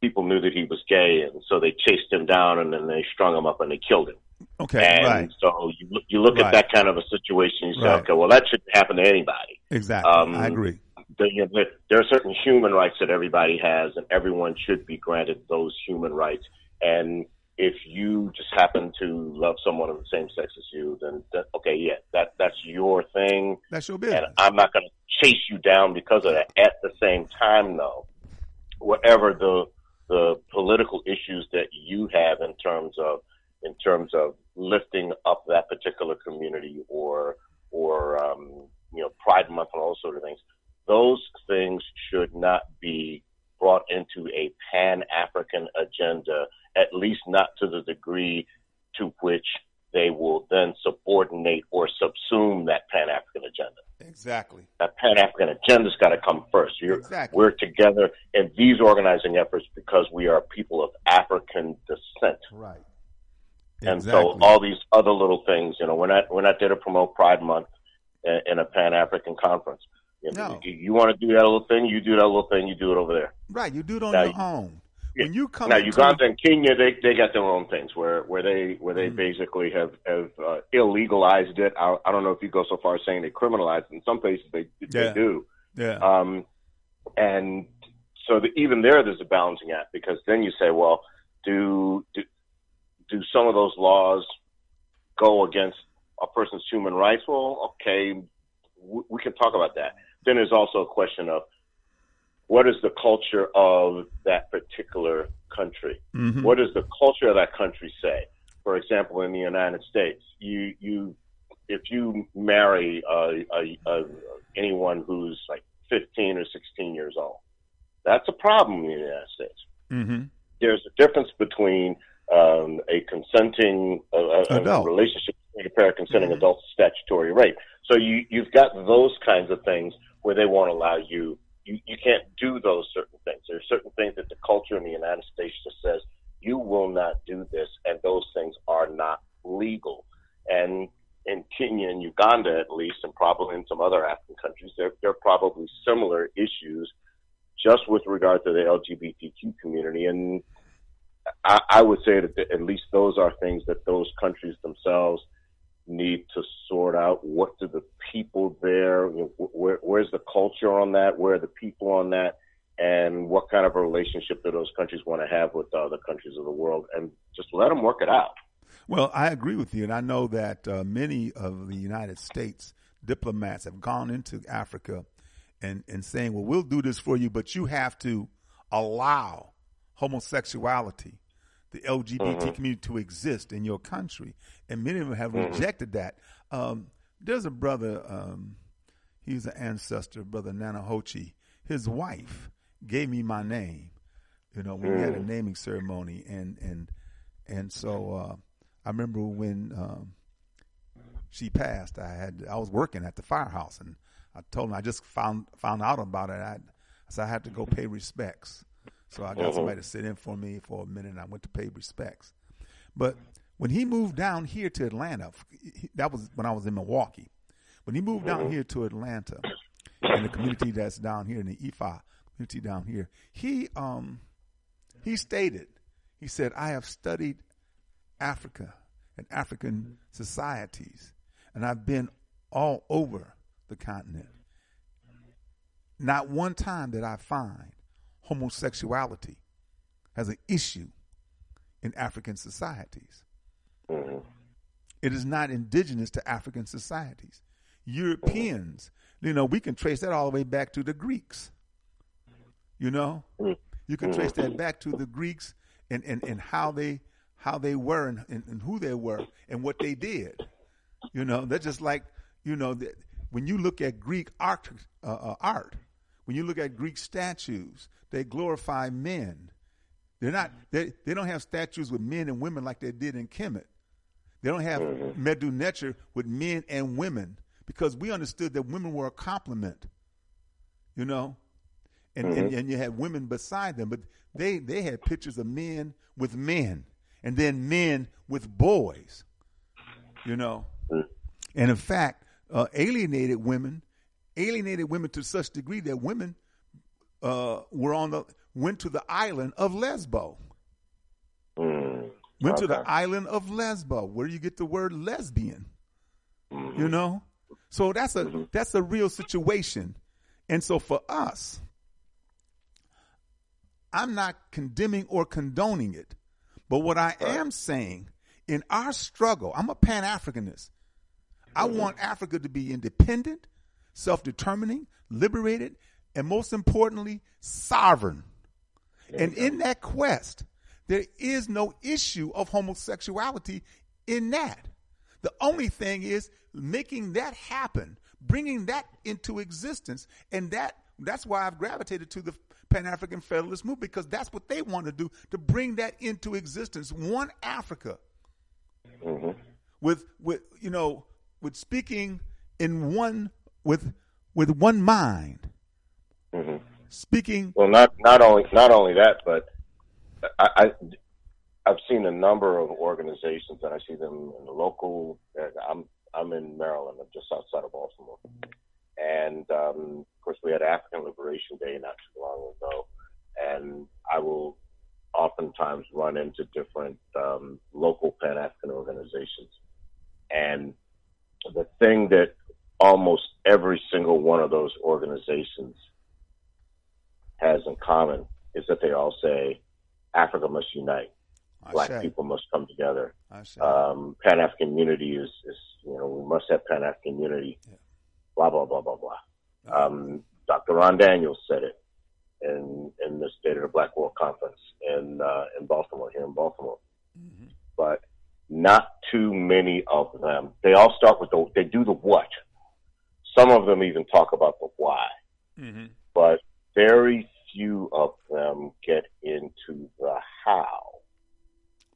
people knew that he was gay, and so they chased him down, and then they strung him up and they killed him. Okay, and right. so you look, you look Right. at that kind of a situation, you say, Right. okay, well that shouldn't happen to anybody. Exactly. um, I agree. There, you know, there- there are certain human rights that everybody has, and everyone should be granted those human rights. And if you just happen to love someone of the same sex as you, then that, okay, yeah, that that's your thing, That's your and business. I'm not going to chase you down because of that. At the same time, though, whatever the the political issues that you have in terms of in terms of lifting up that particular community or or um, you know Pride Month and all those sort of things, those things should not be brought into a Pan African agenda, at least not to the degree to which they will then subordinate or subsume that Pan African agenda. Exactly. That Pan African agenda's got to come first. You're, Exactly. We're together in these organizing efforts because we are people of African descent. Right. And Exactly. so all these other little things, you know, we're not we're not there to promote Pride Month in, in a Pan African conference. You, know, No. you, you want to do that little thing, you do that little thing, you do it over there. Right, you do it on Now your you- own. Yeah. When you come now Uganda and Kenya, they they got their own things where where they where they basically have have uh, illegalized it. I, I don't know if you go so far as saying they criminalized it. In some places, they they Yeah. do. yeah, Um, and so the, even there, there's a balancing act because then you say, well, do, do do some of those laws go against a person's human rights? Well, okay, we, we can talk about that. Then there's also a question of what is the culture of that particular country? Mhm. What does the culture of that country say? For example, in the United States, you you if you marry uh, a, a, anyone who's like 15 or 16 years old, that's a problem in the United States. Mhm. There's a difference between um, a consenting uh, a, a relationship between a pair of consenting adults, statutory rape. So you you've got those kinds of things where they won't allow you. You, you can't do those certain things. There are certain things that the culture in the United States just says you will not do this, and those things are not legal. And in Kenya and Uganda, at least, and probably in some other African countries, there, there are probably similar issues just with regard to the LGBTQ community. And I, I would say that at least those are things that those countries themselves need to sort out. What do the people there, where, where's the culture on that? Where are the people on that? And what kind of a relationship do those countries want to have with the other countries of the world? And just let them work it out. Well, I agree with you, and I know that uh, many of the United States diplomats have gone into Africa and and saying, "Well, we'll do this for you, but you have to allow homosexuality, the LGBT community, to exist in your country." And many of them have rejected that. Um, there's a brother, um, he's an ancestor, brother Nana Hochi. His wife gave me my name. You know, when we had a naming ceremony, and and and so uh, I remember when um, she passed, I had I was working at the firehouse, and I told him I just found found out about it. I, so I had to go pay respects. So I got somebody to sit in for me for a minute. and I went to pay respects. But when he moved down here to Atlanta, that was when I was in Milwaukee. When he moved down here to Atlanta, in the community that's down here in the Ifa community down here, he um he stated, he said, I have studied Africa and African societies, and I've been all over the continent. Not one time did I find homosexuality as an issue in African societies. It is not indigenous to African societies. Europeans, you know, we can trace that all the way back to the Greeks. You know, you can trace that back to the Greeks and, and, and how they how they were and, and, and who they were and what they did. You know, they're just like you know that when you look at Greek art, uh, uh, art, when you look at Greek statues, they glorify men. They're not they they don't have statues with men and women like they did in Kemet. They don't have mm-hmm. Medu Neter with men and women because we understood that women were a complement. You know, and, and mm-hmm. and you had women beside them, but they they had pictures of men with men, and then men with boys. You know, mm-hmm. and in fact, uh, alienated women, alienated women to such degree that women uh, were on the went to the island of Lesbo. Mm. Went to the island of Lesbo, where you get the word lesbian. You know, so that's a that's a real situation, and so for us, I'm not condemning or condoning it, but what I am saying in our struggle, I'm a Pan Africanist. I want Africa to be independent, self determining, liberated, and most importantly, sovereign. And in that quest, there is no issue of homosexuality in that. The only thing is making that happen, bringing that into existence, and that that's why I've gravitated to the Pan African Federalist movement because that's what they want to do to bring that into existence. One Africa with with you know with speaking in one with with one mind, speaking Well, not not only not only that, but I, I I've seen a number of organizations, and I see them in the local. I'm I'm in Maryland. I'm just outside of Baltimore, and um, of course we had African Liberation Day not too long ago, and I will oftentimes run into different um, local Pan African organizations, and the thing that almost every single one of those organizations has in common is that they all say Africa must unite. I Black people must come together. Um, Pan African unity is, is, you know, we must have Pan African unity. Blah blah blah blah blah. Um, Dr. Ron Daniels said it in in the State of the Black World Conference in uh, in Baltimore here in Baltimore. But not too many of them. They all start with the they do the what. Some of them even talk about the why hmm but very few of them get into the how.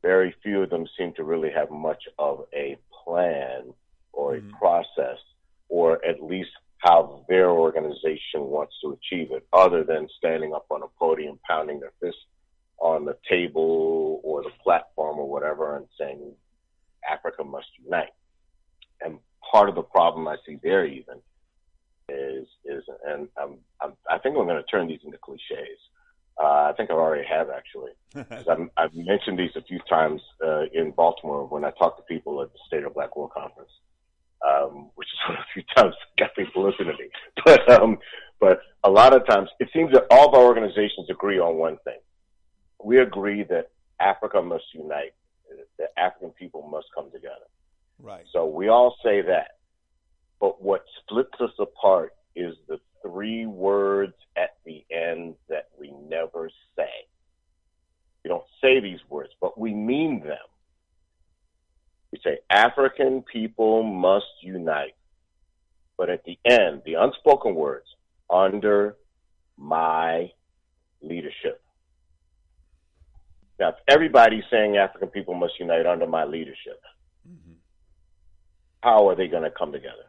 Very few of them seem to really have much of a plan or a Mhm. process, or at least how their organization wants to achieve it, other than standing up on a podium, pounding their fist on the table or the platform or whatever, and saying, Africa must unite. And part of the problem I see there even is is and I'm, I'm I think I'm going to turn these into cliches. Uh, I think I already have actually. I'm, I've mentioned these a few times uh, in Baltimore when I talk to people at the State of Black World Conference, um, which is one of the few times I got people listening to me. But um, but a lot of times it seems that all of our organizations agree on one thing. We agree that Africa must unite. That African people must come together. right. So we all say that. But what splits us apart is the three words at the end that we never say. We don't say these words, but we mean them. We say African people must unite. But at the end, the unspoken words, under my leadership. Now, if everybody's saying African people must unite under my leadership, mm-hmm. how are they going to come together?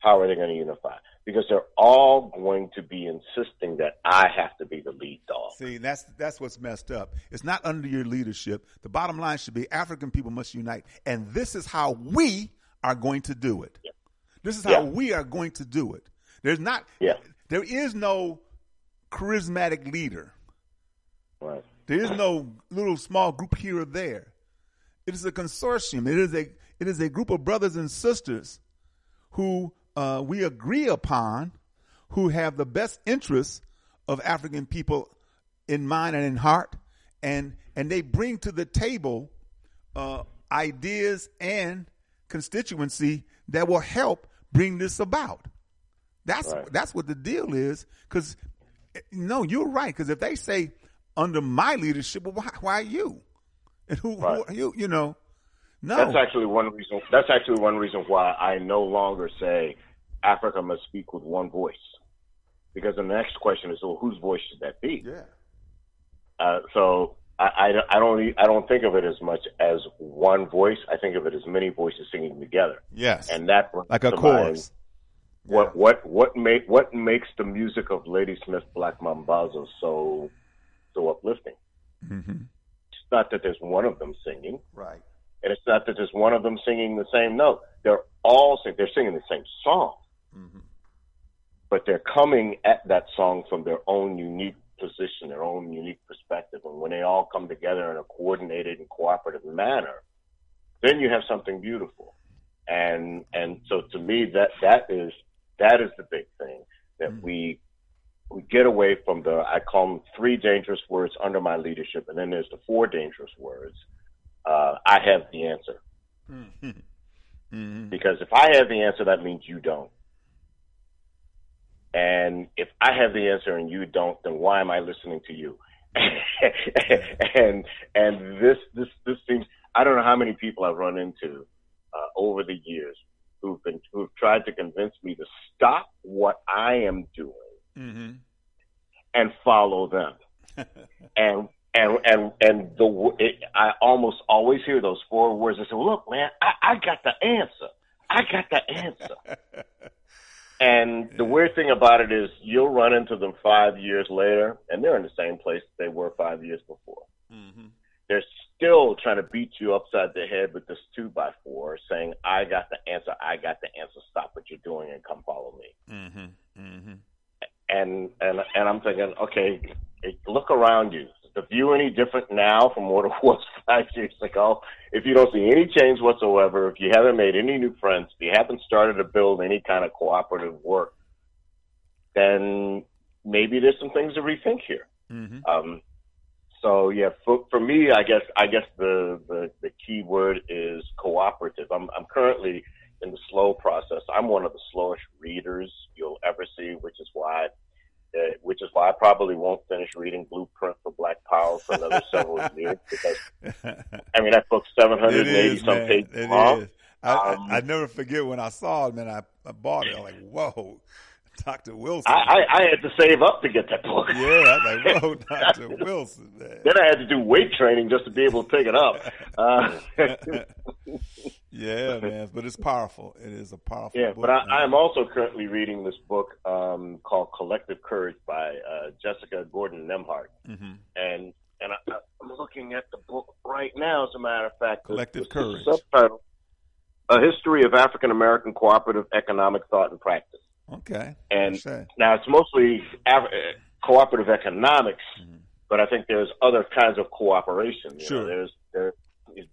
How are they going to unify? Because they're all going to be insisting that I have to be the lead dog. See, that's that's what's messed up. It's not under your leadership. The bottom line should be African people must unite, and this is how we are going to do it. This is how Yeah. we are going to do it. There's not. Yeah. There is no charismatic leader. Right. There is no little small group here or there. It is a consortium. It is a it is a group of brothers and sisters who uh, we agree upon, who have the best interests of African people in mind and in heart, and and they bring to the table uh, ideas and constituency that will help bring this about. That's Right. that's what the deal is. Because no, you're right. Because if they say under my leadership, well, why, why you? And who, who Right. are you? You know, no. That's actually one reason. That's actually one reason why I no longer say Africa must speak with one voice. Because the next question is, well, whose voice should that be? yeah. Uh, so I, I, I don't I don't think of it as much as one voice. I think of it as many voices singing together, Yes. and that like a chorus. What what what make what makes the music of Ladysmith Black Mambazo so so uplifting? hmm It's not that there's one of them singing, Right. and it's not that there's one of them singing the same note. They're all sing, they're singing the same song, Mhm. but they're coming at that song from their own unique position, their own unique perspective. And when they all come together in a coordinated and cooperative manner, then you have something beautiful. And and so to me that that is that is the big thing that we we get away from the I call them three dangerous words under my leadership, and then there's the four dangerous words. Uh, I have the answer hmm because if I have the answer, that means you don't. And if I have the answer and you don't, then why am I listening to you? and and this this this seems I don't know how many people I've run into uh, over the years who've been who've tried to convince me to stop what I am doing mm-hmm. and follow them. and and and and the it, I almost always hear those four words. I say, "Look, man, I, I got the answer. I got the answer." and the weird thing about it is, you'll run into them five years later, and they're in the same place they were five years before. hmm They're still trying to beat you upside the head with this two by four, saying, "I got the answer. I got the answer. Stop what you're doing and come follow me." Mm-hmm. Mm-hmm. And and and I'm thinking, okay, look around you. The view any different now from what it was five years ago? If you don't see any change whatsoever, if you haven't made any new friends, if you haven't started to build any kind of cooperative work, then maybe there's some things to rethink here. Mm-hmm. Um, so yeah, for, for me, I guess I guess the, the the key word is cooperative. I'm I'm currently in the slow process. I'm one of the slowest readers you'll ever see, which is why uh, which is why I probably won't finish reading Blueprint for Black Power for another several years because I mean that book's 780 some pages It long. is. I, Um, I, I never forget when I saw it, man. I, I bought it. I'm like, whoa, Dr. Wilson. I, I, had to save up to get that book. yeah, I was like, whoa, Dr. Wilson, man. Then I had to do weight training just to be able to pick it up. Uh, Yeah, man. But it's powerful. It is a powerful Yeah, book. but I. I am also currently reading this book um, called Collective Courage by uh, Jessica Gordon Nembhard, Mhm. and and I, I'm looking at the book right now. As a matter of fact, Collective the, Courage. The subtitle: A History of African American Cooperative Economic Thought and Practice. Okay. And now it's mostly Af- uh, cooperative economics, Mhm. but I think there's other kinds of cooperation. You Sure. Know, there's there,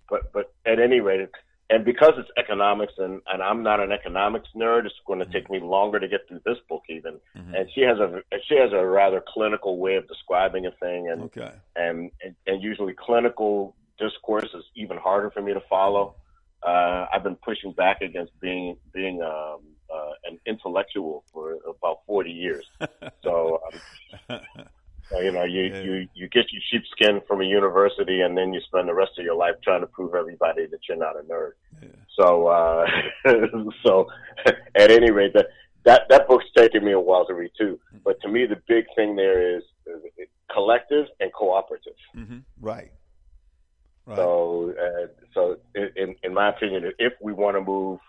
but but at any rate, it- and because it's economics, and and I'm not an economics nerd, it's going to take me longer to get through this book even. Mhm. And she has a she has a rather clinical way of describing a thing, and Okay. and and, and usually clinical discourse is even harder for me to follow. Uh, I've been pushing back against being being um, uh, an intellectual for about forty years. So, um, so, you know, you, Yeah. you you get your sheepskin from a university, and then you spend the rest of your life trying to prove everybody that you're not a nerd. Yeah. So, uh, so at any rate, that that that book's taken me a while to read too. But to me, the big thing there is, collective and cooperative. Mm-hmm. Right. Right. So, uh, so in in my opinion, if we want to move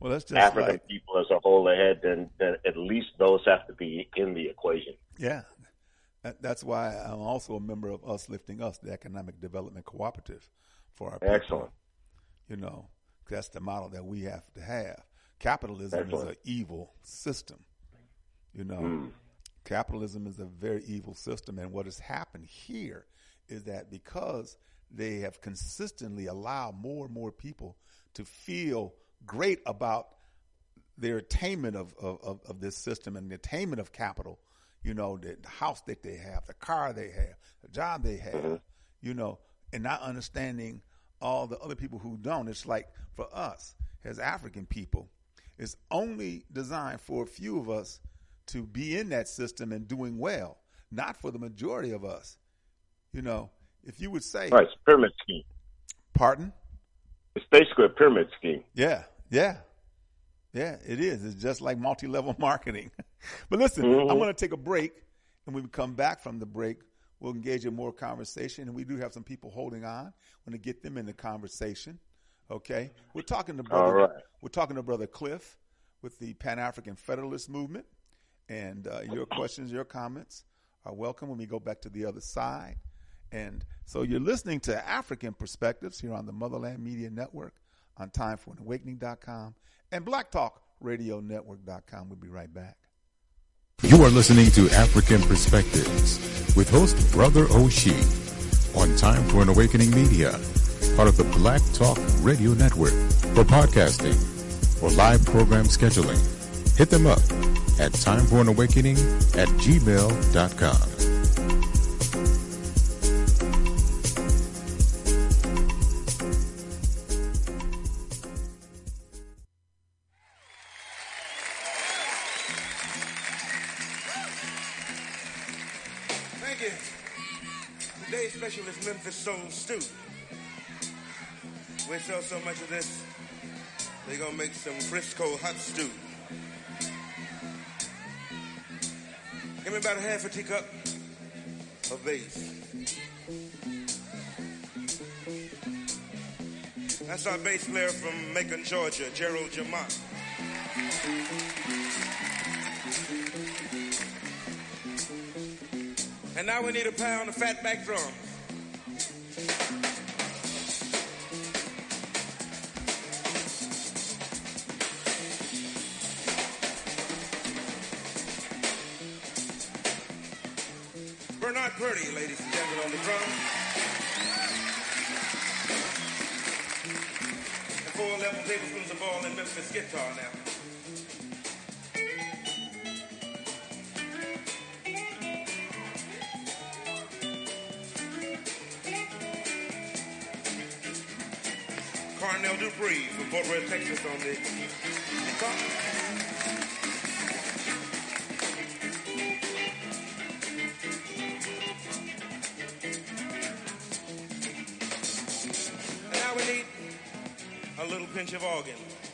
well, that's just African like, people as a whole ahead, then then at least those have to be in the equation. yeah. That, that's why I'm also a member of Us Lifting Us, the Economic Development Cooperative for our people. Excellent. You know, that's the model that we have to have. Capitalism is an evil system. You know, Mm. capitalism is a very evil system. And what has happened here is that because they have consistently allowed more and more people to feel great about their attainment of, of, of this system and the attainment of capital, you know, the, the house that they have, the car they have, the job they have, mm-hmm. you know, and not understanding all the other people who don't. It's like for us as African people, it's only designed for a few of us to be in that system and doing well, not for the majority of us. You know, if you would say, Right, it's a pyramid scheme. pardon? It's basically a pyramid scheme. Yeah, yeah, yeah. It is. It's just like multi-level marketing. but listen, Mhm. I'm going to take a break, and when we come back from the break, we'll engage in more conversation. And we do have some people holding on. Want to get them in the conversation. Okay, we're talking to brother. Right. We're talking to brother Cliff with the Pan African Federalist Movement, and uh, your questions, your comments are welcome when we go back to the other side. And so you're listening to African Perspectives here on the Motherland Media Network on timeforanawakening.com and blacktalkradionetwork.com. We'll be right back. You are listening to African Perspectives with host Brother Oshi on Time for an Awakening Media, part of the Black Talk Radio Network. For podcasting or live program scheduling, hit them up at timeforanawakening at gmail.com. some Frisco hot stew. Give me about a half a teacup of base. That's our bass player from Macon, Georgia, Gerald Jemmott. And now we need a pound of fatback drums. Purdie, ladies and gentlemen, on the drums. The four level tablespoons of ball and Memphis guitar now. Cornell Dupree from Fort Worth, Texas on the guitar. pinch of organ.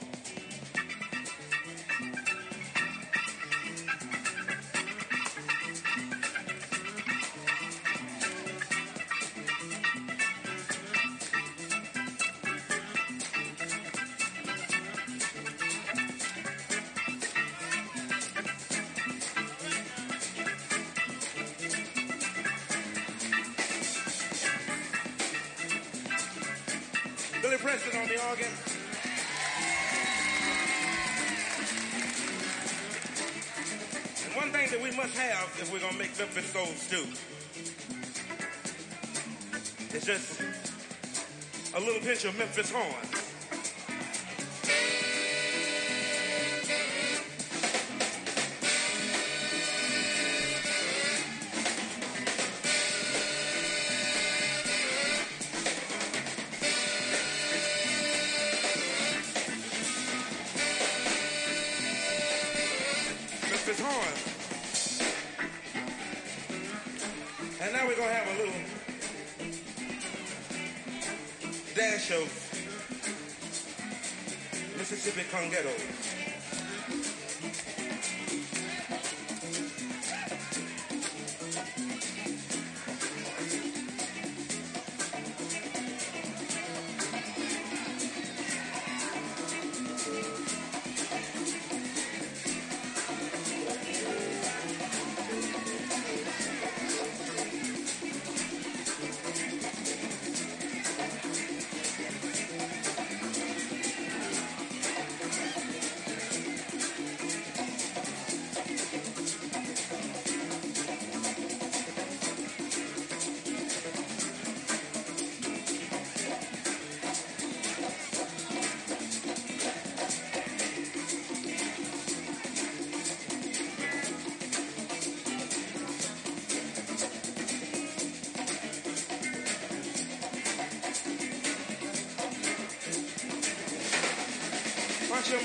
its home.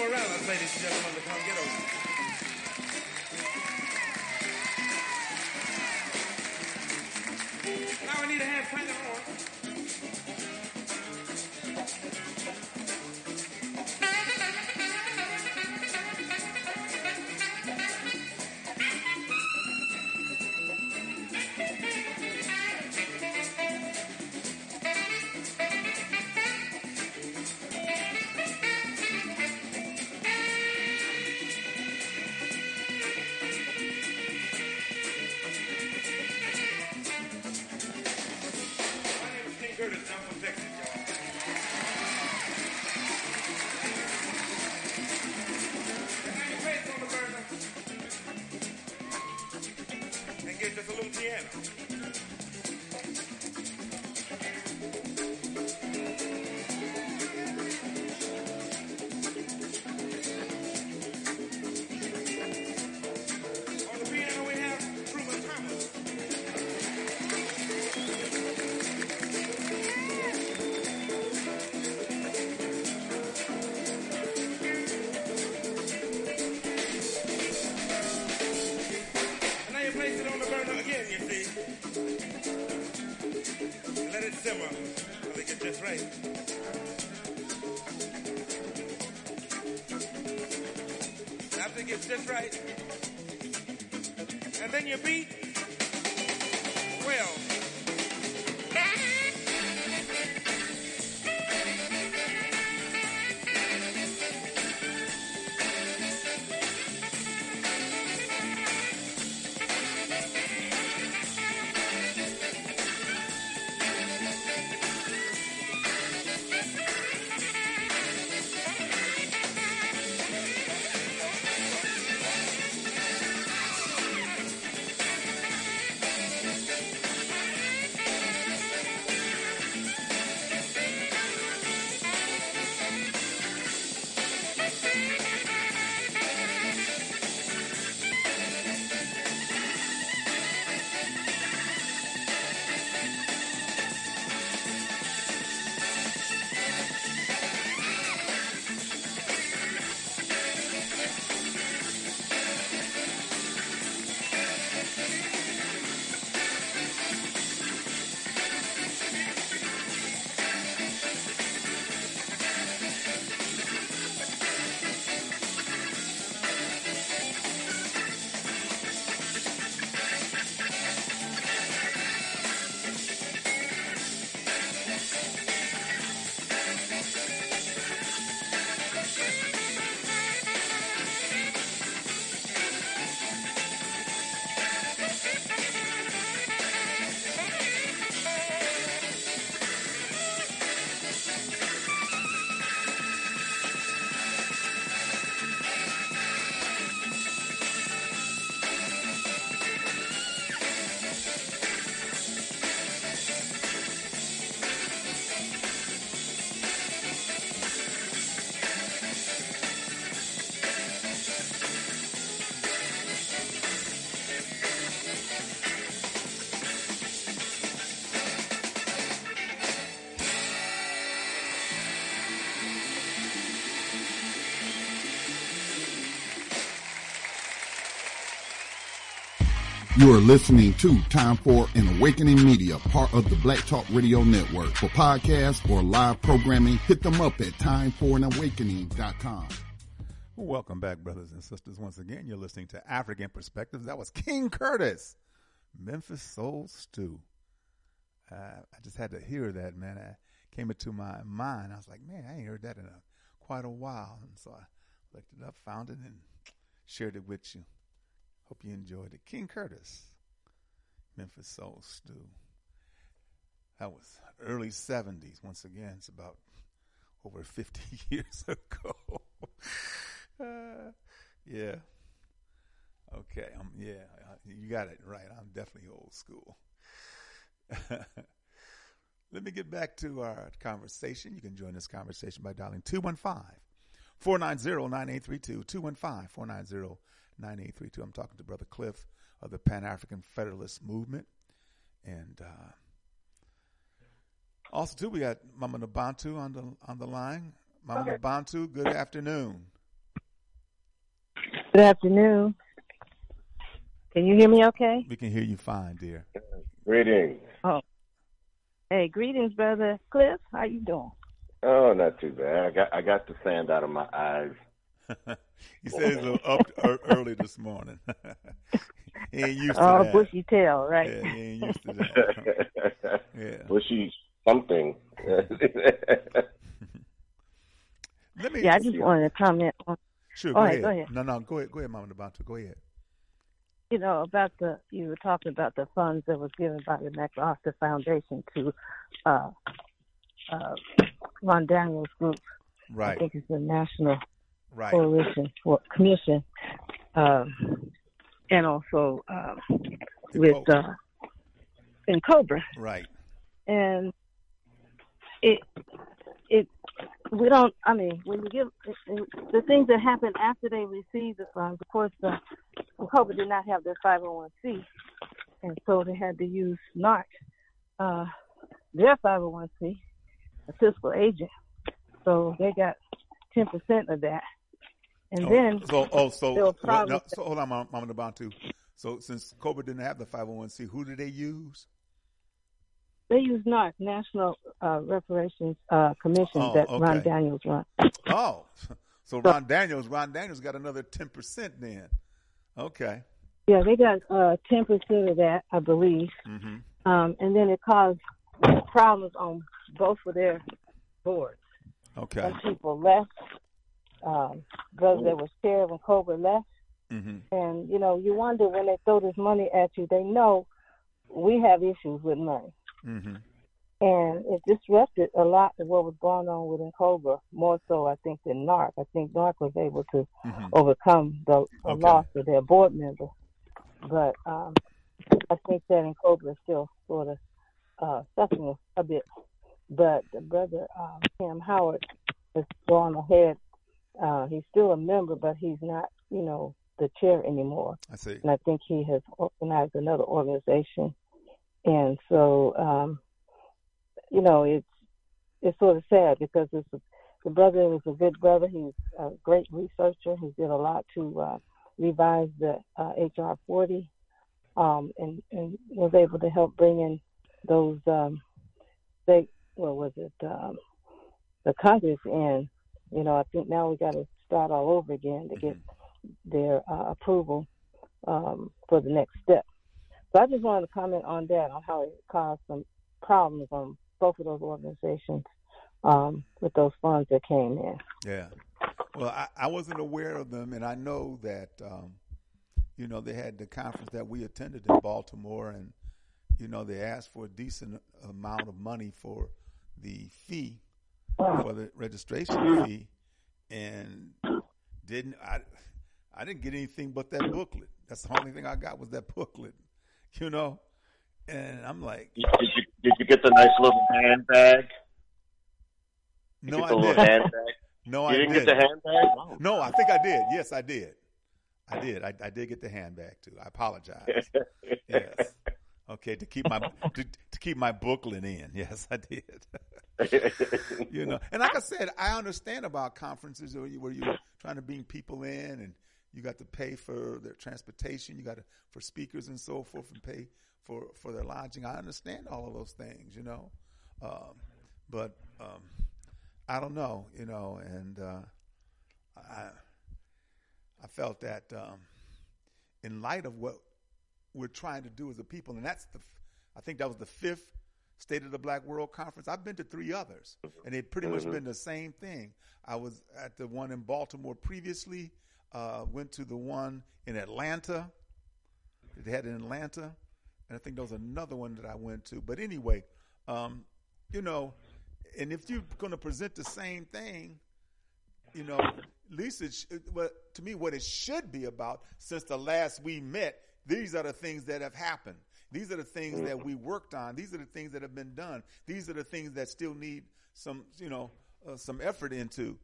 Morales, ladies and gentlemen. You are listening to Time for an Awakening Media, part of the Black Talk Radio Network. For podcasts or live programming, hit them up at timeforanawakening.com. Welcome back, brothers and sisters. Once again, you're listening to African Perspectives. That was King Curtis, Memphis Soul Stew. Uh, I just had to hear that, man. I came into my mind. I was like, man, I ain't heard that in a, quite a while. And so I looked it up, found it, and shared it with you. Hope you enjoyed it. King Curtis, Memphis Soul Stew. That was early 70s. Once again, it's about over 50 years ago. uh, yeah. Okay. Um, yeah, you got it right. I'm definitely old school. Let me get back to our conversation. You can join this conversation by dialing 215 490 9832. 215 490 9832. I'm talking to Brother Cliff of the Pan African Federalist Movement. And uh, also, too, we got Mama Nabantu on the, on the line. Mama Nabantu, good afternoon. Good afternoon. Can you hear me okay? We can hear you fine, dear. Greetings. Oh. Hey, greetings, brother Cliff. How you doing? Oh, not too bad. I got I got the sand out of my eyes. he said he's a little up early this morning. he ain't used to Oh, that. bushy tail, right? Yeah, he ain't used to that. Yeah. Bushy something. Let me. Yeah, I just wanted to comment on, Sure, Go go ahead, ahead. go ahead. No, no, go ahead. Go ahead, Mama Nabantu. Go ahead. you know, about the you were talking about the funds that was given by the MacArthur Foundation to uh, uh, Ron Daniels Group. Right. I think it's the National right. Coalition Commission, um, and also um, The with uh, N'COBRA. Right. and it it we don't i mean when you give the things that happen after they receive the funds of course the COVID did not have their 501c and so they had to use narc uh their 501c a fiscal agent so they got 10% of that and Oh, then so, oh, so, well, no, problems. so hold on, Mama Mama Nabantu. So, since Cobra didn't have the 501c, who did they use? they use narc national uh reparations uh commission Oh, that ron daniels run Oh, so Ron Daniels, Ron Daniels got another 10% then. Okay. Yeah, they got uh ten percent of that, I believe. Mm-hmm. Um, and then it caused problems on both of their boards. Okay. Some people left. Um, brothers that was chair when Cobra left, Mm-hmm. and you know, you wonder when they throw this money at you, they know we have issues with money, Mm-hmm. and it disrupted a lot of what was going on within Cobra. More so, I think, than NARC. I think NARC was able to Mm-hmm. overcome the, the Okay. loss of their board member. But um, I think that in Cobra is still sort of uh, suffering a bit. But the brother um, Kamm Howard has gone ahead. Uh, he's still a member, but he's not, you know, the chair anymore. I see. And I think he has organized another organization. And so, um, you know, it's it's sort of sad because it's a, the brother is a good brother. He's a great researcher. He did a lot to uh, revise the uh, HR 40 um, and, and was able to help bring in those um, state, what was it, um, the Congress in. You know, I think now we got to start all over again to get their uh, approval um, for the next step. So I just wanted to comment on that, on how it caused some problems on both of those organizations um, with those funds that came in. Yeah. Well, I, I wasn't aware of them, and I know that, um, you know, they had the conference that we attended in Baltimore, and, you know, they asked for a decent amount of money for the fee, for the registration fee, and didn't, I, I didn't get anything but that booklet. That's the only thing I got was that booklet, you know? And I'm like, Did you did you get the nice little handbag? No, I didn't. handbag. No, You I didn't get the handbag? No, I think I did. Yes, I did. I did. I, I did get the handbag too. I apologize. yes. Okay, to keep my to, to keep my booklet in. Yes, I did. you know, and like I said, I understand about conferences where, you, where you're trying to bring people in and you got to pay for their transportation, you got to for speakers and so forth, and pay for for their lodging. I understand all of those things, you know, um, but um, I don't know, you know, and uh, I I felt that um, in light of what we're trying to do as a people, and that's the I think that was the fifth State of the Black World Conference. I've been to three others, and it pretty much Mhm. been the same thing. I was at the one in Baltimore previously. Uh, went to the one in Atlanta. They had in Atlanta, and I think there was another one that I went to. But anyway, um, you know, and if you're going to present the same thing, you know, at least it sh- well, to me, what it should be about since the last we met, these are the things that have happened. These are the things that we worked on. These are the things that have been done. These are the things that still need some, you know, uh, some effort into.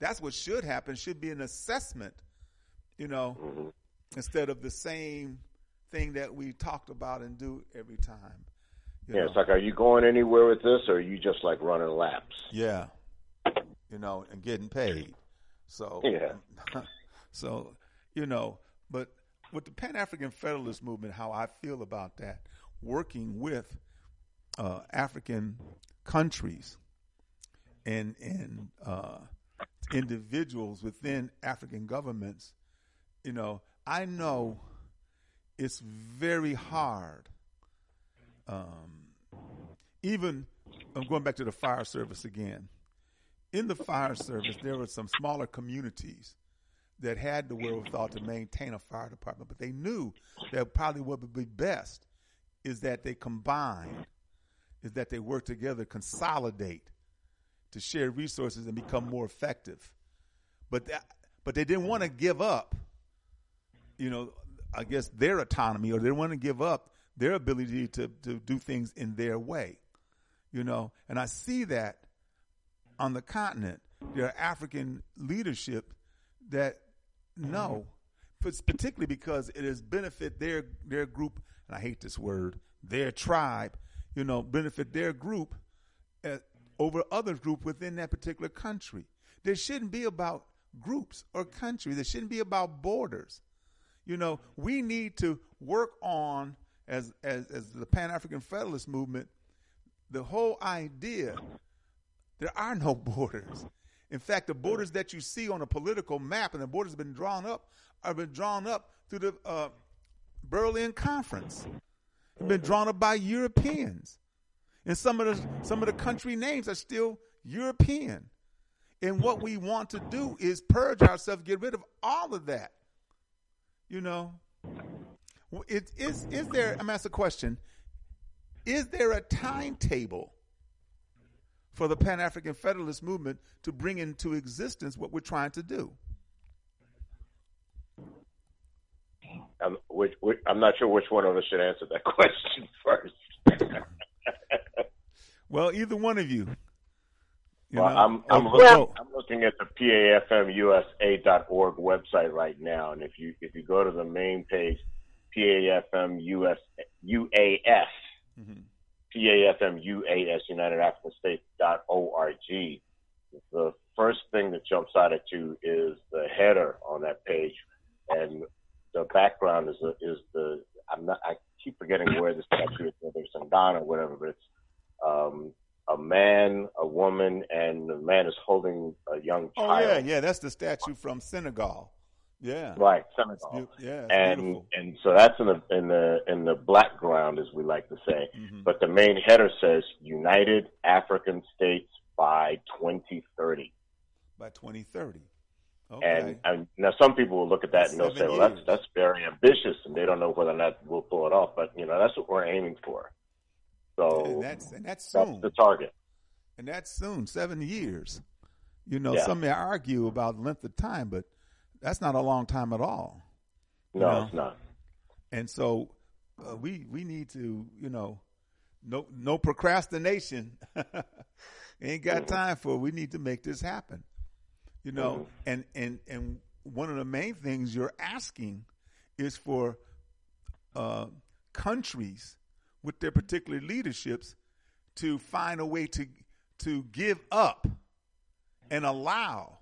That's what should happen. Should be an assessment, you know, instead of the same thing that we talked about and do every time. Yeah, know. it's like, are you going anywhere with this, or are you just like running laps? Yeah. You know, and getting paid. So Yeah. so, you know, but with the Pan African Federalist movement, how I feel about that, working with uh, African countries and and uh, individuals within African governments, you know, I know it's very hard. Um, even I'm going back to the fire service again. In the fire service, there were some smaller communities that had the wherewithal to maintain a fire department, but they knew that probably what would be best is that they combine, is that they work together, consolidate to share resources and become more effective. But that, but they didn't want to give up, you know, I guess their autonomy, or they didn't want to give up their ability to to do things in their way, you know. And I see that on the continent. There are African leadership that no, but particularly because it has benefit their their group, and I hate this word, their tribe, you know, benefit their group uh, over other group within that particular country. There shouldn't be about groups or countries. There shouldn't be about borders. You know, we need to work on as as as the Pan African Federalist movement. The whole idea there are no borders. In fact, the borders that you see on a political map and the borders have been drawn up have been drawn up through the uh, Berlin Conference. They've been drawn up by Europeans, and some of the some of the country names are still European. And what we want to do is purge ourselves, get rid of all of that. You know, it, is is there? I'm ask a question. Is there a timetable for the Pan African Federalist movement to bring into existence what we're trying to do? I'm, which, which, I'm not sure which one of us should answer that question first. Well, either one of you. you well, know. I'm, I'm, looking, I'm looking at the PAFMUSA.org website right now, and if you if you go to the main page, PAFMUS UAS, PAFMUAS United African States dot org. The first thing that jumps out at you is the header on that page, and the background is the, is the I'm not I keep forgetting where the statue is, whether it's in Ghana or whatever, but it's um, a man, a woman, and the man is holding a young child. oh yeah, yeah. That's the statue from Senegal. Yeah. Right, Senegal. Yeah. and beautiful. and so that's in the in the in the background, as we like to say. Mhm. But the main header says United African States by 2030. By 2030. Okay. And, and now some people will look at that and they'll say, well, that's years. that's very ambitious, and they don't know whether or not we'll pull it off. But you know, that's what we're aiming for. So and that's and that's that's soon. the target. and that's soon, seven years. You know, Yeah. some may argue about length of time, but that's not a long time at all. No, know? it's not. And so uh, we we need to, you know, no no procrastination. Ain't got time for. it. We need to make this happen. You know, and and and one of the main things you're asking is for uh, countries with their particular leaderships to find a way to to give up and allow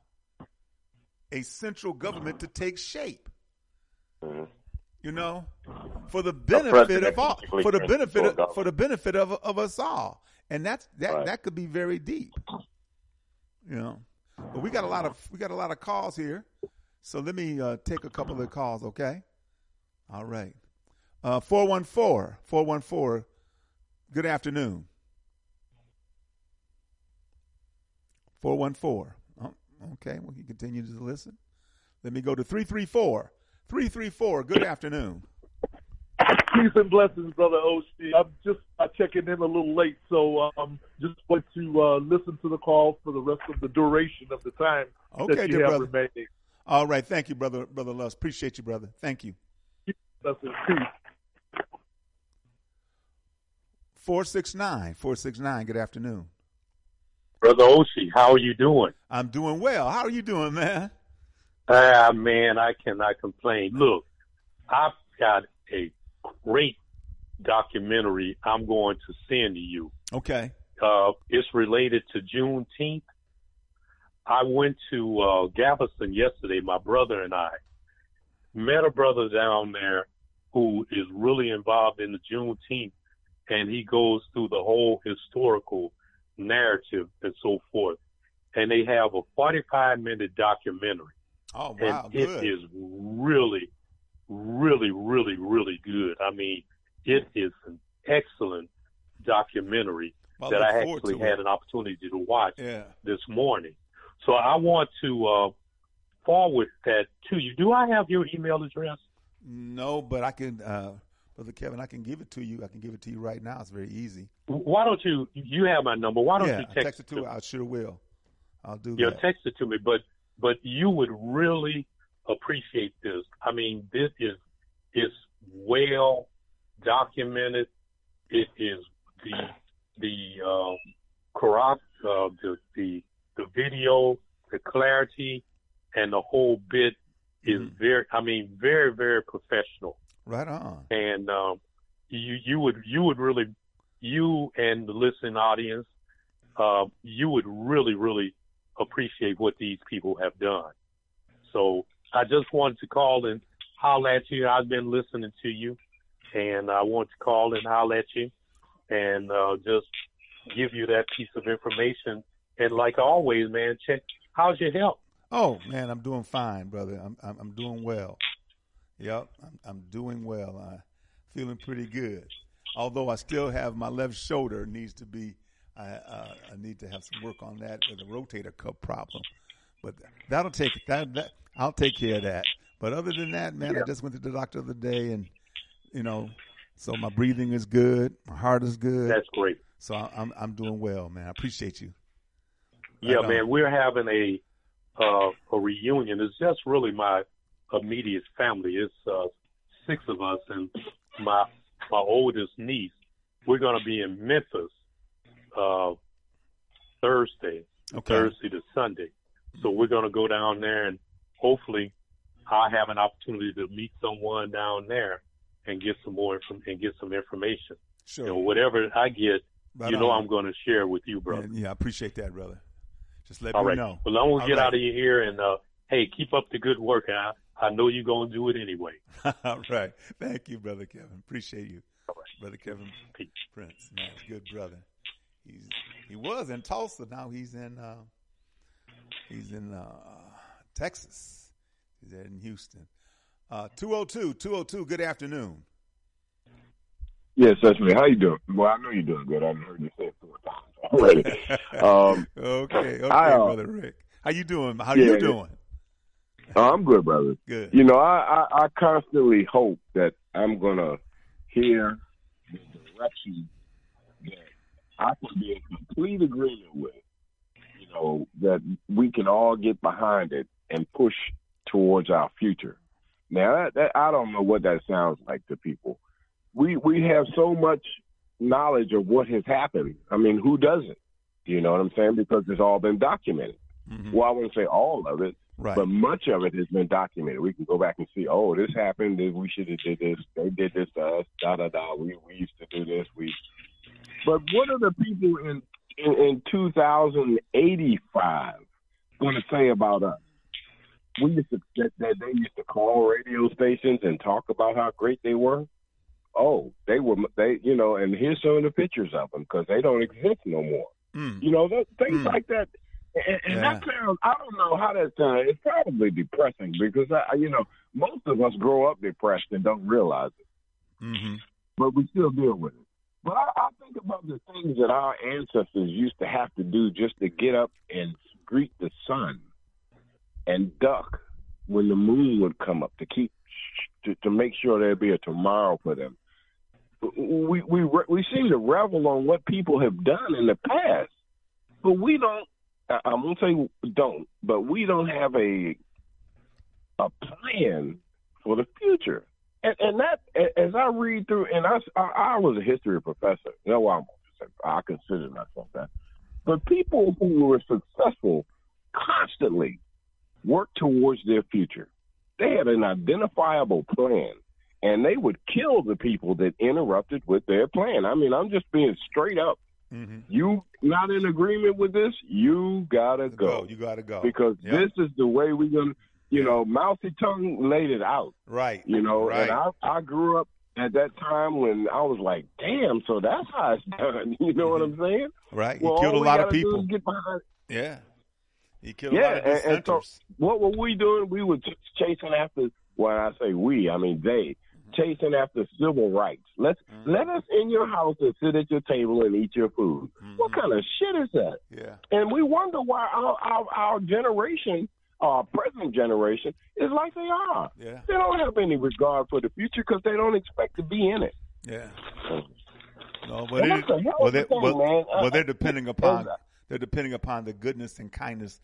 a central government to take shape. Mhm. You know, for the benefit of all, for the benefit of, government. for the benefit of of us all, and that's that Right. that could be very deep. You know, but we got a lot of we got a lot of calls here, so let me uh, take a couple of the calls. Okay, all right. Uh, four one four four one four. Good afternoon. Four one four. Okay, well, you continue to listen. Let me go to three three four. Three three four. Good afternoon. Peace and blessings, brother Oshi. I'm just uh, checking in a little late, so um, just want to uh, listen to the call for the rest of the duration of the time Okay, that you have brother. remaining. All right, thank you, brother, brother Lust. Appreciate you, brother. Thank you. Blessings. Peace. Four six nine, four six nine. Good afternoon. Brother Oshi, how are you doing? I'm doing well. How are you doing, man? Ah, man, I cannot complain. Look, I've got a great documentary I'm going to send to you. Okay. Uh, it's related to Juneteenth. I went to uh, Galveston yesterday, my brother and I met a brother down there who is really involved in the Juneteenth, and he goes through the whole historical narrative and so forth. And they have a 45 minute documentary. Oh wow, and it good. is really, really, really, really good. I mean, it is an excellent documentary Well, that I actually had it. an opportunity to watch Yeah. this morning. So I want to uh, forward that to you. Do I have your email address? No, but I can, uh, brother Kevin. I can give it to you. I can give it to you right now. It's very easy. Why don't you? You have my number. Why don't yeah, you text, text it to. me? I sure will. I'll do know, that. text it to me, but but you would really appreciate this. I mean, this is is well documented. It is the the uh, corrupt uh, the the the video, the clarity, and the whole bit is Mhm. very. I mean, very very professional Right on. and um, you you would you would really you and the listening audience uh, you would really really appreciate what these people have done. So I just wanted to call and holler at you. I've been listening to you, and I want to call and holler at you, and uh, just give you that piece of information. And like always, man, check how's your health. Oh man, I'm doing fine, brother. I'm I'm, I'm doing well. Yep, I'm, I'm doing well. I'm feeling pretty good. Although I still have my left shoulder needs to be. I uh, I need to have some work on that with a rotator cuff problem, but that'll take that that I'll take care of that. But other than that, man, I just went to the doctor the other day, and you know, so my breathing is good, my heart is good. That's great. So I- I'm I'm doing well, man. I appreciate you. Yeah, man, we're having a uh, a reunion. It's just really my immediate family. It's uh, six of us and my my oldest niece. We're going to be in Memphis uh, Thursday, Okay. Thursday to Sunday. So we're going to go down there and hopefully I'll have an opportunity to meet someone down there and get some more inform- and get some information. Sure. Know, whatever I get, Right you know, on. I'm going to share with you, brother. And, yeah, I appreciate that, brother. Just let All me right. know. Well, I'm gonna get right. out of your ear and uh, hey, keep up the good work. I I know you're gonna do it anyway. All right. Thank you, brother Kevin. Appreciate you, All right. brother Kevin Peace. Prince. Man, good brother. He's he was in Tulsa. Now he's in uh, he's in uh, Texas. He's there in Houston. Uh, 202, 202, Good afternoon. Yes, that's me. How you doing? Well, I know you're doing good. I've heard you say it four times already. um, okay, okay, I, uh, brother Rick. How you doing? How yeah, you doing? Oh, I'm good, brother. Good. You know, I, I, I constantly hope that I'm gonna hear the direction that I can be in complete agreement with. You know, that we can all get behind it and push towards our future. Now, that, that, I don't know what that sounds like to people. We we have so much knowledge of what has happened. I mean, who doesn't? You know what I'm saying? Because it's all been documented. Mhm. Well, I wouldn't say all of it, Right. but much of it has been documented. We can go back and see, oh, this happened. We should have did this. They did this to us. Da da da. We we used to do this. We. But what are the people in in, in 2085 going to say about us? We used to that, that they used to call radio stations and talk about how great they were. Oh, they were they you know, and here's some of the pictures of them because they don't exist no more. Mm. You know, th- things Mm. like that. And, and Yeah. that sounds, I don't know how that sounds. It's probably depressing because, I, you know, most of us grow up depressed and don't realize it, Mm-hmm. but we still deal with it. But I, I think about the things that our ancestors used to have to do just to get up and greet the sun and duck when the moon would come up to keep to, to make sure there'd be a tomorrow for them. We we we seem to revel on what people have done in the past, but we don't. I- gonna say don't, but we don't have a a plan for the future. And, and that, as I read through, and I, I, I was a history professor. You know, I'm, I consider myself that. But people who were successful constantly worked towards their future. They had an identifiable plan, and they would kill the people that interrupted with their plan. I mean, I'm just being straight up. Mm-hmm. You not in agreement with this? You gotta go Go. You got to go. because Yep. this is the way we're gonna. You know, Mao Tse-tung laid it out. Right. You know, Right. and I I grew up at that time when I was like, damn, so that's how it's done. You know what I'm saying? Right. He Well, killed a lot of people. is get behind- Yeah. He killed a lot of and, and so what were we doing? We were ch- chasing after. When I say we, I mean they chasing after civil rights. Let's let us in your house and sit at your table and eat your food. What kind of shit is that? Yeah. And we wonder why our our, our generation, our present generation, is like they are. Yeah. They don't have any regard for the future because they don't expect to be in it. Yeah. No, Well, but it, hell well, they, a thing, well, man. well, Uh, they're depending upon uh, they're depending upon the goodness and kindness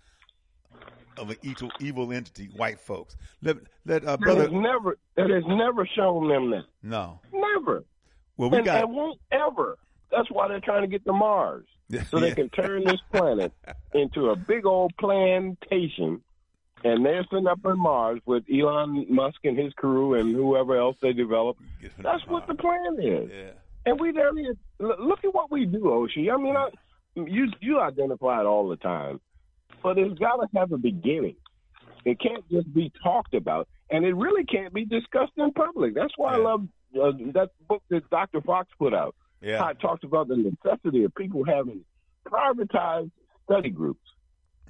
of an evil, evil entity, white folks. Let let uh, brother. has never that has never shown them that. No. Never. Well, we and, got and won't ever. That's why they're trying to get to Mars. So they can turn this planet into a big old plantation. And they're sitting up on Mars with Elon Musk and his crew and whoever else they develop. That's what the plan is. Yeah. And we look look at what we do, Oshi. I mean, I, you you identify it all the time, but it's got to have a beginning. It can't just be talked about, and it really can't be discussed in public. That's why I love uh, that book that Dr. Fox put out. Yeah. How it talks about the necessity of people having privatized study groups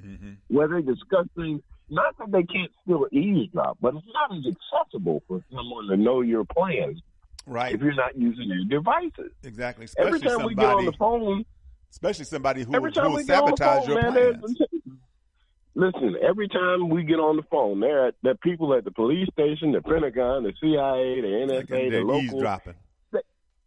Mm-hmm. where they discuss things. Not that they can't still eavesdrop, but it's not as accessible for someone to know your plans Right. if you're not using your devices. Exactly. Especially Every time somebody, we get on the phone, especially somebody who, every time who will we get on the sabotage phone, your man, plans. listen. Every time we get on the phone, there are there are people at the police station, the Pentagon, the CIA, the NSA, the local. eavesdropping.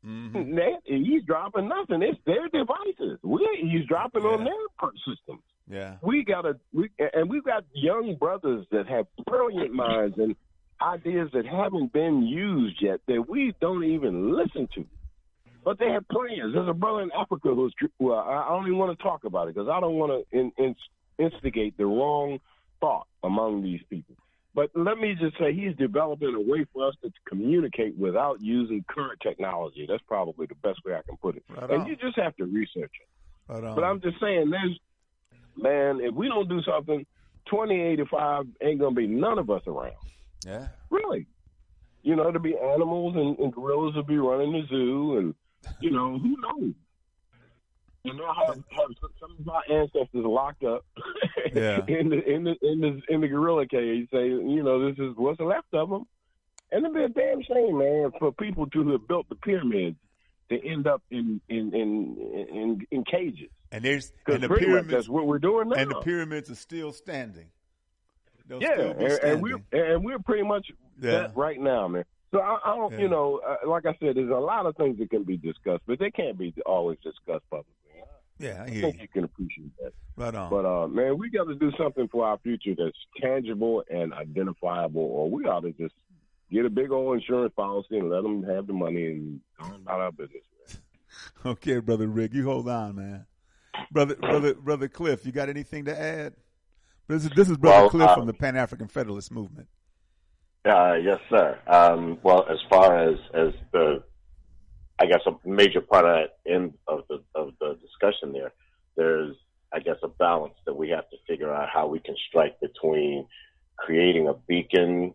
Mm-hmm. They eavesdropping nothing. It's their devices. We're eavesdropping on their systems. Yeah. We got a we, and we've got young brothers that have brilliant minds and ideas that haven't been used yet that we don't even listen to. But they have plans. There's a brother in Africa who's, well, I don't even want to talk about it because I don't want to in, in, instigate the wrong thought among these people. But let me just say he's developing a way for us to communicate without using current technology. That's probably the best way I can put it. Right and on. you just have to research it. But, um, But I'm just saying, there's man, if we don't do something, 2085 ain't gonna be none of us around. yeah. Really, you know, there'll be animals and, and gorillas will be running the zoo, and you know, who knows? You know, have some of our ancestors locked up Yeah. in the in the in the in the gorilla cage, say, you know, this is what's left of them, and it'd be a damn shame, man, for people to have built the pyramids to end up in in in in, in cages. And there's and the pyramids that's what we're doing now. and the pyramids are still standing. They'll yeah, still and, and we're and we're pretty much Yeah. that right now, man. So I, I don't, Yeah. you know, uh, like I said, there's a lot of things that can be discussed, but they can't be always discussed publicly. yeah, I I think you. you can appreciate that. Right on. But uh, man, we got to do something for our future that's tangible and identifiable, or we ought to just get a big old insurance policy and let them have the money and go about our business. Okay, brother Rick, you hold on, man. Brother, brother, brother Cliff, you got anything to add? This is this is brother Well, Cliff uh, from the Pan African Federalist Movement. Uh, yes, sir. Um, well, as far as as the, I guess a major part of that end of the of the discussion there, there's, I guess, a balance that we have to figure out how we can strike between creating a beacon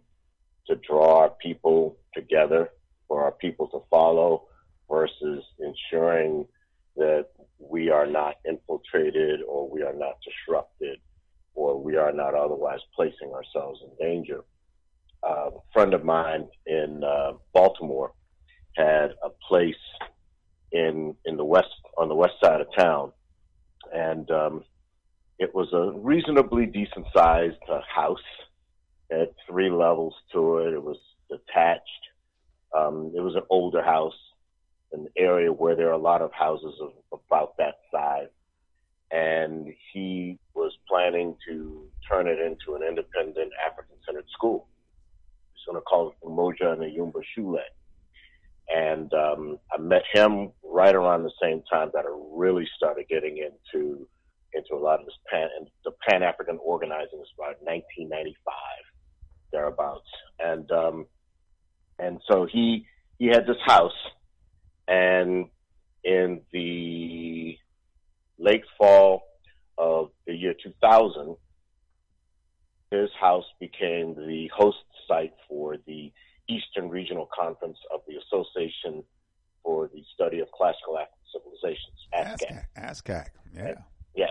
to draw our people together for our people to follow versus ensuring that we are not infiltrated or we are not disrupted or we are not otherwise placing ourselves in danger. Uh, a friend of mine in uh, Baltimore had a place in in the west on the west side of town, and um, it was a reasonably decent sized uh, house. It had three levels to it. It was detached. Um, it was an older house, an area where there are a lot of houses of about that size. And he was planning to turn it into an independent African centered school. He's going to call it Umoja and the Yumba Shule. And um, I met him right around the same time that I really started getting into into a lot of this pan and the Pan African organizing was about 1995 thereabouts, and um, and so he he had this house, and in the late fall of the year 2000, his house became the host site for the Eastern Regional Conference of the Association for the Study of Classical African Civilizations, ASCAC. ASCAC, yeah. Yes.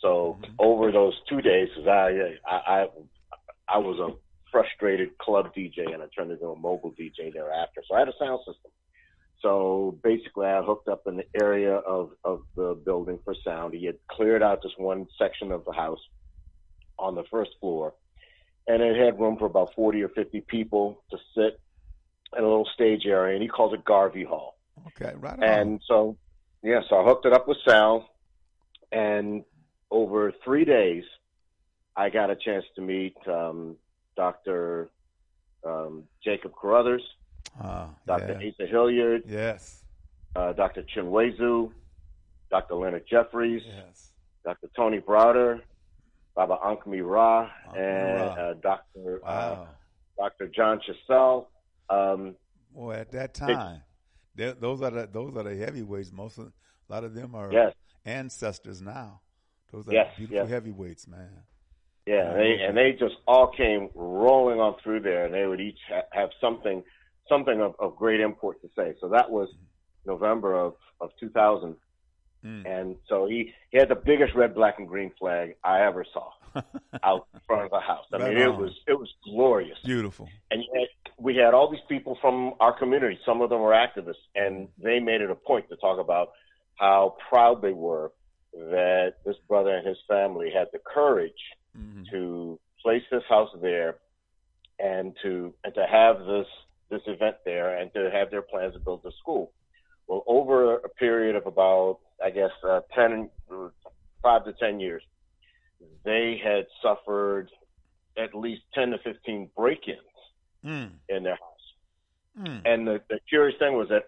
So mm-hmm. over those two days, I, I, I, I was a frustrated club DJ and I turned into a mobile DJ thereafter. So I had a sound system. So basically, I hooked up in the area of, of the building for sound. He had cleared out this one section of the house on the first floor, and it had room for about 40 or 50 people to sit in a little stage area, and he called it Garvey Hall. Okay, right. On. And so, yeah, so I hooked it up with Sal, and over three days, I got a chance to meet um, Dr. Um, Jacob Carruthers, uh, Dr. yeah. Asa Hilliard, yes, uh, Dr. Chinweizu, Dr. Leonard Jeffries, yes, Dr. Tony Browder, Baba Ankh Mi Ra, Ankmi and Ra. uh, Dr. wow. Dr. John Chissell. Um, Boy, at that time, they- those are the those are the heavyweights. Most of a lot of them are Yes. ancestors now. Those are Yes, beautiful yes. heavyweights, man. Yeah, they, and they just all came rolling on through there, and they would each ha- have something, something of, of great import to say. So that was November of, of 2000, Mm. and so he, he had the biggest red, black, and green flag I ever saw out in front of the house. I Right mean, it was it was glorious, Beautiful. and yet we had all these people from our community. Some of them were activists, and they made it a point to talk about how proud they were that this brother and his family had the courage Mhm. to place this house there and to and to have this this event there and to have their plans to build the school. Well, over a period of about I guess uh, ten, five to ten years, they had suffered at least ten to fifteen break-ins Mm. in their house. Mm. And the, the curious thing was that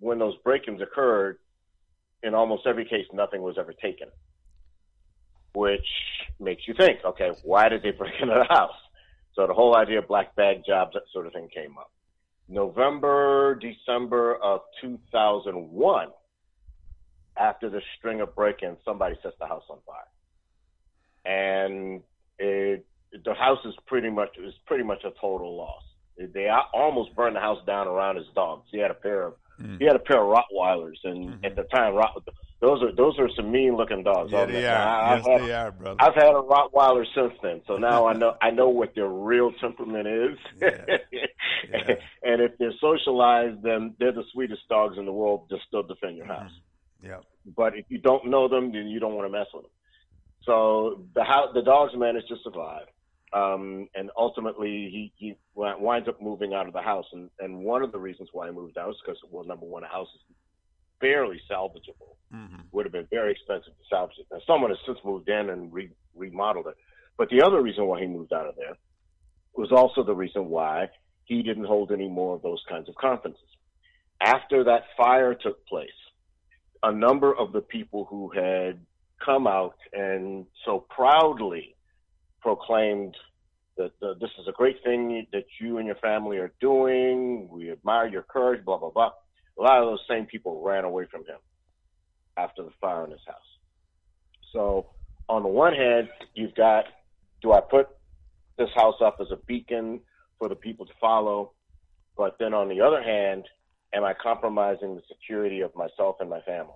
when those break-ins occurred, in almost every case, nothing was ever taken, which makes you think, okay, why did they break into the house? So the whole idea of black bag jobs, that sort of thing came up. November, December of 2001, after the string of break-ins, somebody sets the house on fire. And it, the house is pretty much is pretty much a total loss. They almost burned the house down around his dogs. He had a pair of Mm. he had a pair of Rottweilers, and at the time, Rott, those are those are some mean looking dogs. Yeah, they are. I- I've Yes, had- they are, brother. I've had a Rottweiler since then, so now I know I know what their real temperament is. and if they're socialized, then they're the sweetest dogs in the world. Just still defend your house. Yep. But if you don't know them, then you don't want to mess with them. So the house, the dogs managed to survive, um, and ultimately he he winds up moving out of the house. And and one of the reasons why he moved out is because well, number one, the house is barely salvageable Mm-hmm. would have been very expensive to salvage it. Now, someone has since moved in and re- remodeled it. But the other reason why he moved out of there was also the reason why he didn't hold any more of those kinds of conferences. After that fire took place, a number of the people who had come out and so proudly proclaimed that uh, this is a great thing that you and your family are doing. We admire your courage, blah, blah, blah. A lot of those same people ran away from him after the fire in his house. So on the one hand, you've got do I put this house up as a beacon for the people to follow? But then on the other hand, am I compromising the security of myself and my family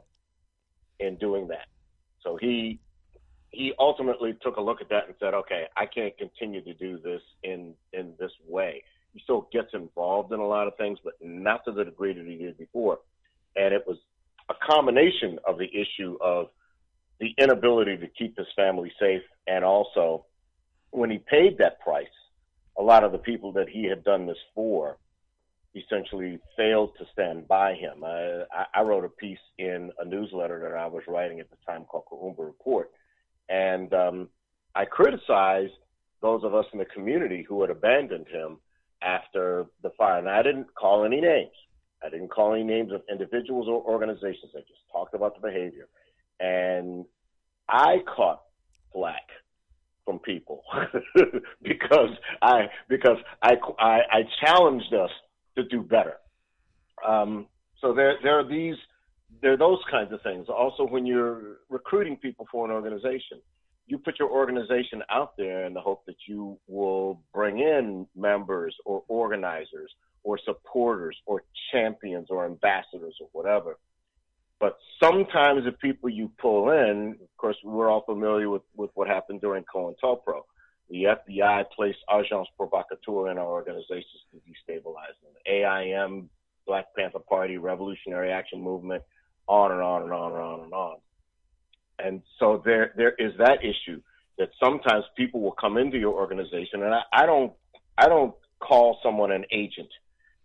in doing that? So he he ultimately took a look at that and said, okay, I can't continue to do this in in this way. He still gets involved in a lot of things, but not to the degree that he did before. And it was a combination of the issue of the inability to keep his family safe, and also when he paid that price, a lot of the people that he had done this for essentially failed to stand by him. I, I wrote a piece in a newsletter that I was writing at the time called Kuumba Report, and um, I criticized those of us in the community who had abandoned him after the fire. And I didn't call any names. I didn't call any names of individuals or organizations. I just talked about the behavior. And I caught flack from people because I because I, I, I challenged us to do better. Um, so there there are these there are those kinds of things. Also, when you're recruiting people for an organization, you put your organization out there in the hope that you will bring in members or organizers or supporters or champions or ambassadors or whatever. But sometimes the people you pull in, of course, we're all familiar with, with what happened during COINTELPRO. The FBI placed agents provocateurs in our organizations to destabilize them. AIM, Black Panther Party, Revolutionary Action Movement, on and on and on and on and on. And so there there is that issue that sometimes people will come into your organization, and I, I don't I don't call someone an agent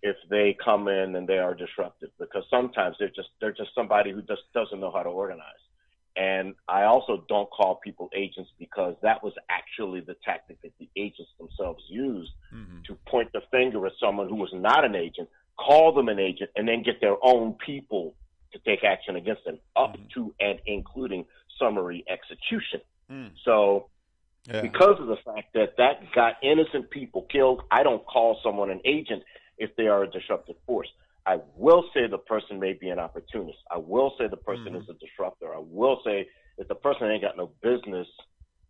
if they come in and they are disruptive because sometimes they're just they're just somebody who just doesn't know how to organize. And I also don't call people agents because that was actually the tactic that the agents themselves used mm-hmm. to point the finger at someone who was not an agent, call them an agent, and then get their own people to take action against them, up mm-hmm. to and including summary execution. Mm. So, yeah. because of the fact that that got innocent people killed, I don't call someone an agent if they are a disruptive force. I will say the person may be an opportunist. I will say the person mm. is a disruptor. I will say that the person ain't got no business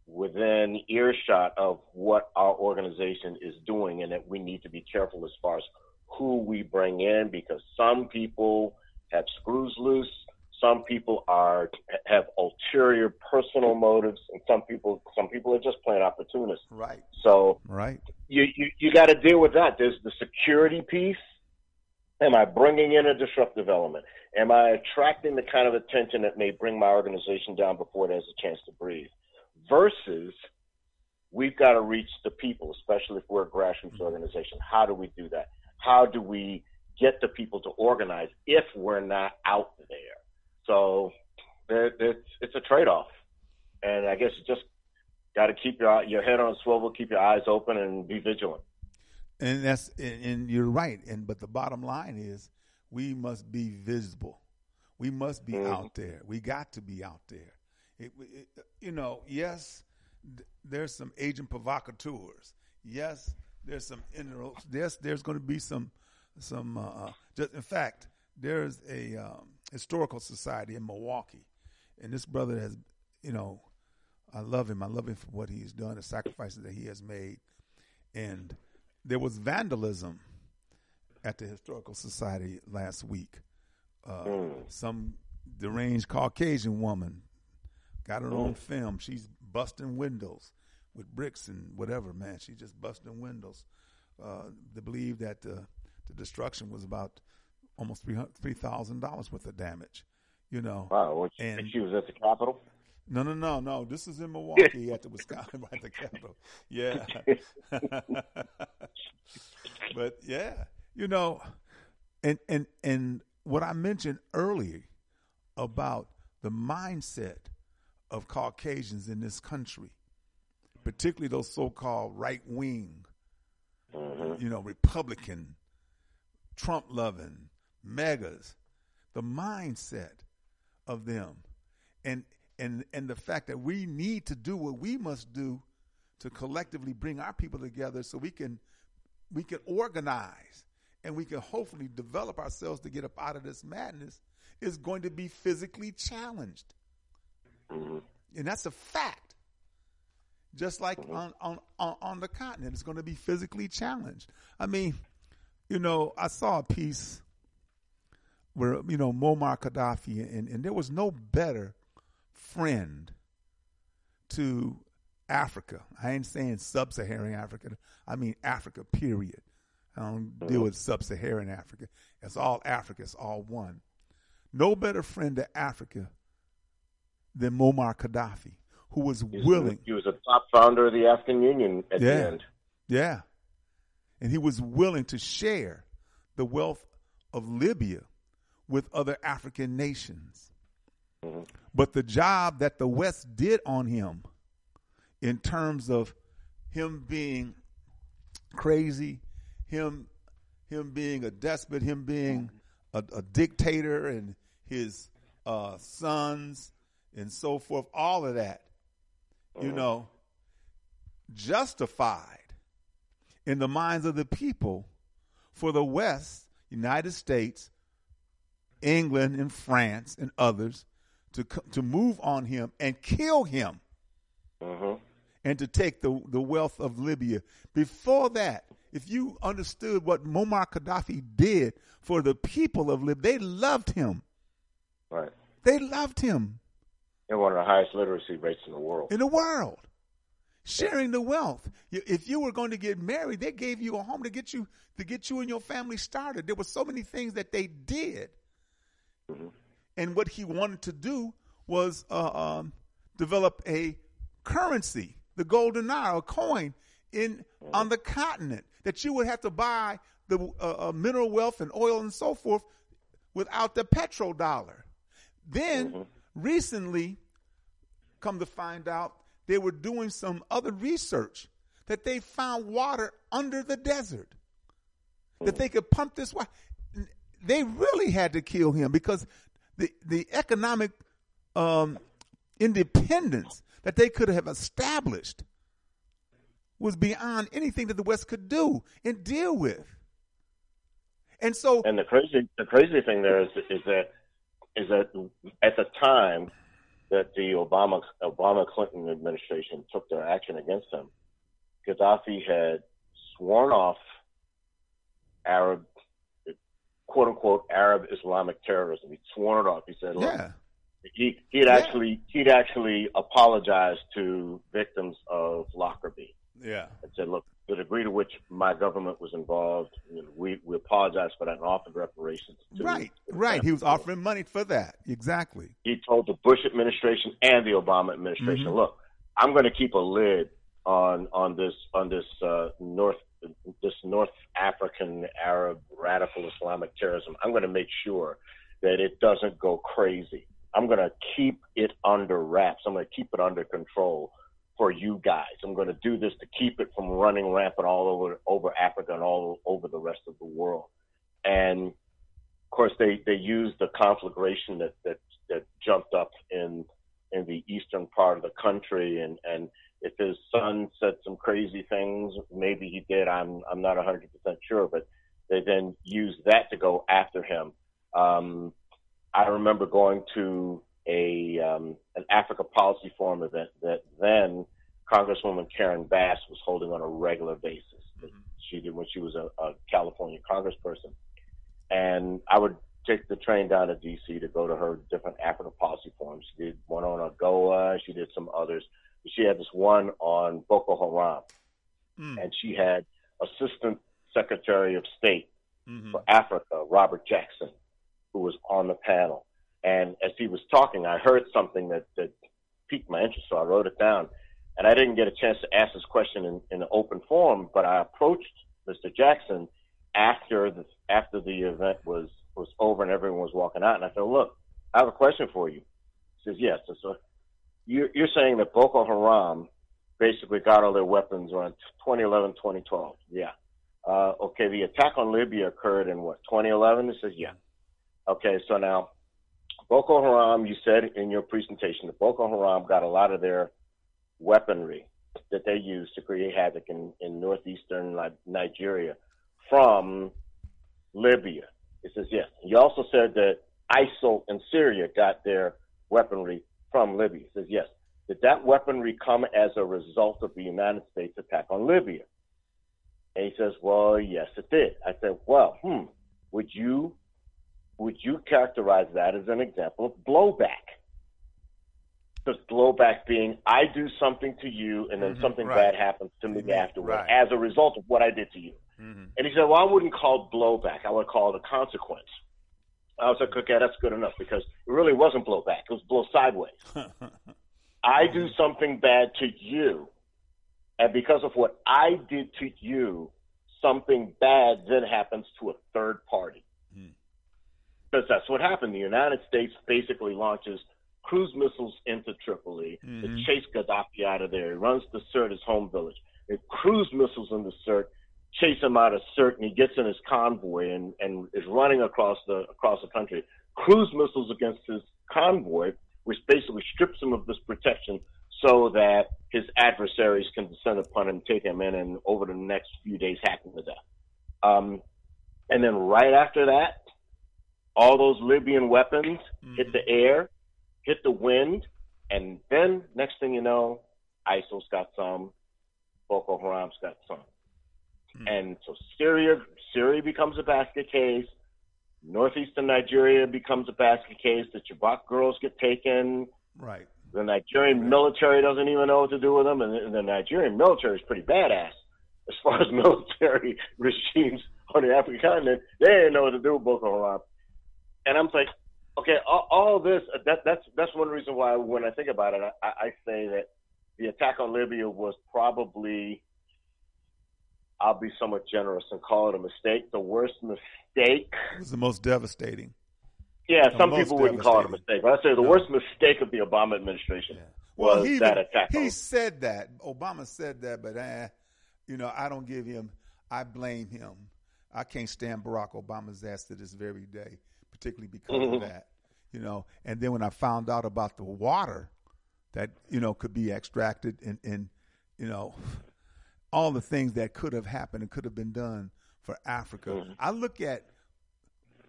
within earshot of what our organization is doing and that we need to be careful as far as who we bring in because some people have screws loose some people are have ulterior personal motives, and some people some people are just plain opportunists. Right. So right. You you, you got to deal with that. There's the security piece. Am I bringing in a disruptive element? Am I attracting the kind of attention that may bring my organization down before it has a chance to breathe? Versus, we've got to reach the people, especially if we're a grassroots organization. How do we do that? How do we get the people to organize if we're not out there? So it's it's a trade off, and I guess you just got to keep your your head on a swivel, keep your eyes open, and be vigilant. And that's and you're right. And but the bottom line is we must be visible. We must be mm-hmm. out there. We got to be out there. It, it, you know, yes, there's some agent provocateurs. Yes, there's some inner. Yes, there's going to be some some. Uh, uh, just in fact, there's a um, historical society in Milwaukee, and this brother has, you know, I love him. I love him for what he's done, the sacrifices that he has made, and there was vandalism at the historical society last week. Uh, mm. Some deranged Caucasian woman got her mm. on film. She's busting windows with bricks and whatever. Man, she's just busting windows. Uh, they believe that the, the destruction was about almost three thousand dollars worth of damage. You know. Wow. and she was at the Capitol. No, no, no, no. This is in Milwaukee at the Wisconsin at the Capitol. Yeah. but yeah, you know, and and and what I mentioned earlier about the mindset of Caucasians in this country, particularly those so-called right wing, mm-hmm. you know, Republican, Trump loving, MAGAs, the mindset of them, and and and the fact that we need to do what we must do to collectively bring our people together so we can we can organize and we can hopefully develop ourselves to get up out of this madness is going to be physically challenged. Mm-hmm. and that's a fact. Just like on, on, on, on the continent, it's going to be physically challenged. I mean, you know, I saw a piece where, you know, Muammar Gaddafi, and, and there was no better friend to Africa. I ain't saying sub Saharan Africa, I mean Africa, period. I don't deal with sub Saharan Africa. It's all Africa, it's all one. No better friend to Africa than Muammar Gaddafi, who was He willing. He was a top founder of the African Union at Yeah. the end. Yeah. And he was willing to share the wealth of Libya with other African nations. But the job that the West did on him in terms of him being crazy, him him being a despot, him being a, a dictator and his uh, sons and so forth, all of that, you know, justified in the minds of the people for the West, United States, England, and France, and others to to move on him and kill him, mm-hmm. and to take the the wealth of Libya. Before that, if you understood what Muammar Gaddafi did for the people of Libya, they loved him. Right. They loved him And one of the highest literacy rates in the world. in the world. Sharing the wealth. If you were going to get married, they gave you a home to get you to get you and your family started. There were so many things that they did, mm-hmm. And what he wanted to do was uh, um, develop a currency, the gold dinar, a coin in on the continent that you would have to buy the uh, uh, mineral wealth and oil and so forth without the petrodollar. Then recently, come to find out, they were doing some other research that they found water under the desert that they could pump this water. They really had to kill him because the the economic um, independence that they could have established was beyond anything that the West could do and deal with. And so, And the crazy, the crazy thing there is, is that, is that at the time that the Obama Obama Clinton administration took their action against him, Gaddafi had sworn off Arab, quote unquote, Arab Islamic terrorism. He'd sworn it off. He said, "Look, yeah, he he'd actually he'd actually apologized to victims of Lockerbie." yeah, and said, look, the degree to which my government was involved, you know, we, we apologize for that and offered reparations. To right, right. He was offering money for that. Exactly. He told the Bush administration and the Obama administration, Mhm. look, I'm going to keep a lid on on this on this uh, North this North African Arab radical Islamic terrorism. I'm going to make sure that it doesn't go crazy. I'm going to keep it under wraps. I'm going to keep it under control for you guys. I'm going to do this to keep it from running rampant all over over Africa and all over the rest of the world. And of course, they they used the conflagration that that that jumped up in in the eastern part of the country, and and if his son said some crazy things, maybe he did. I'm I'm not 100 percent sure, but they then used that to go after him. Um, I remember going to a um, an Africa Policy Forum event that then Congresswoman Karen Bass was holding on a regular basis. She did when she was a, a California Congressperson, and I would take the train down to D.C. to go to her different Africa Policy Forums. She did one on AGOA. She did some others. She had this one on Boko Haram, hmm. and she had Assistant Secretary of State mm-hmm. for Africa, Robert Jackson, who was on the panel. And as he was talking, I heard something that, that piqued my interest, so I wrote it down. And I didn't get a chance to ask this question in, in an open forum, but I approached Mr. Jackson after the after the event was was over and everyone was walking out, and I said, "Look, I have a question for you." He says, "Yes." I said, you're, you're saying that Boko Haram basically got all their weapons around 2011, 2012. Yeah. Uh, okay, the attack on Libya occurred in what, 2011? He says, yeah. Okay, so now Boko Haram, you said in your presentation that Boko Haram got a lot of their weaponry that they used to create havoc in, in northeastern Nigeria from Libya. It says, yes. You also said that ISIL in Syria got their weaponry from Libya. It says, yes. did that weaponry come as a result of the United States attack on Libya? And he says, well, yes, it did. I said, well, hmm, would you would you characterize that as an example of blowback? Because blowback being I do something to you and then Mhm, something right. bad happens to me afterward right. as a result of what I did to you. Mhm. And he said, Well, I wouldn't call it blowback. I would call it a consequence. I was like, Okay, that's good enough because it really wasn't blowback. It was blow sideways. I do something bad to you, and because of what I did to you, something bad then happens to a third party. Because that's what happened. The United States basically launches cruise missiles into Tripoli to Mhm. chase Gaddafi out of there. He runs to Sirte, his home village. It cruise missiles into Sirte, chase him out of and he gets in his convoy and, and is running across the across the country. Cruise missiles against his convoy, which basically strips him of this protection so that his adversaries can descend upon him, take him in, and over the next few days hack him to death. Um, and then right after that, all those Libyan weapons hit the air, hit the wind, and then next thing you know, ISIL's got some, Boko Haram's got some. Mm. And so Syria, Syria becomes a basket case. Northeastern Nigeria becomes a basket case. The Chibok girls get taken. Right. The Nigerian military doesn't even know what to do with them, and the, the Nigerian military is pretty badass as far as military regimes on the African continent. They didn't know what to do with Boko Haram, and I'm like, okay, all, all this uh, that that's that's one reason why when I think about it, I, I say that the attack on Libya was probably. I'll be somewhat generous and call it a mistake. The worst mistake. It was the most devastating. Yeah, The some people wouldn't call it a mistake, but I say the No. worst mistake of the Obama administration Well, was he that attack. He on said that. Obama said that, but eh, you know, I don't give him. I blame him. I can't stand Barack Obama's ass to this very day, particularly because Mhm. of that. You know, and then when I found out about the water that you know could be extracted and and you know all the things that could have happened and could have been done for Africa. Mm-hmm. I look at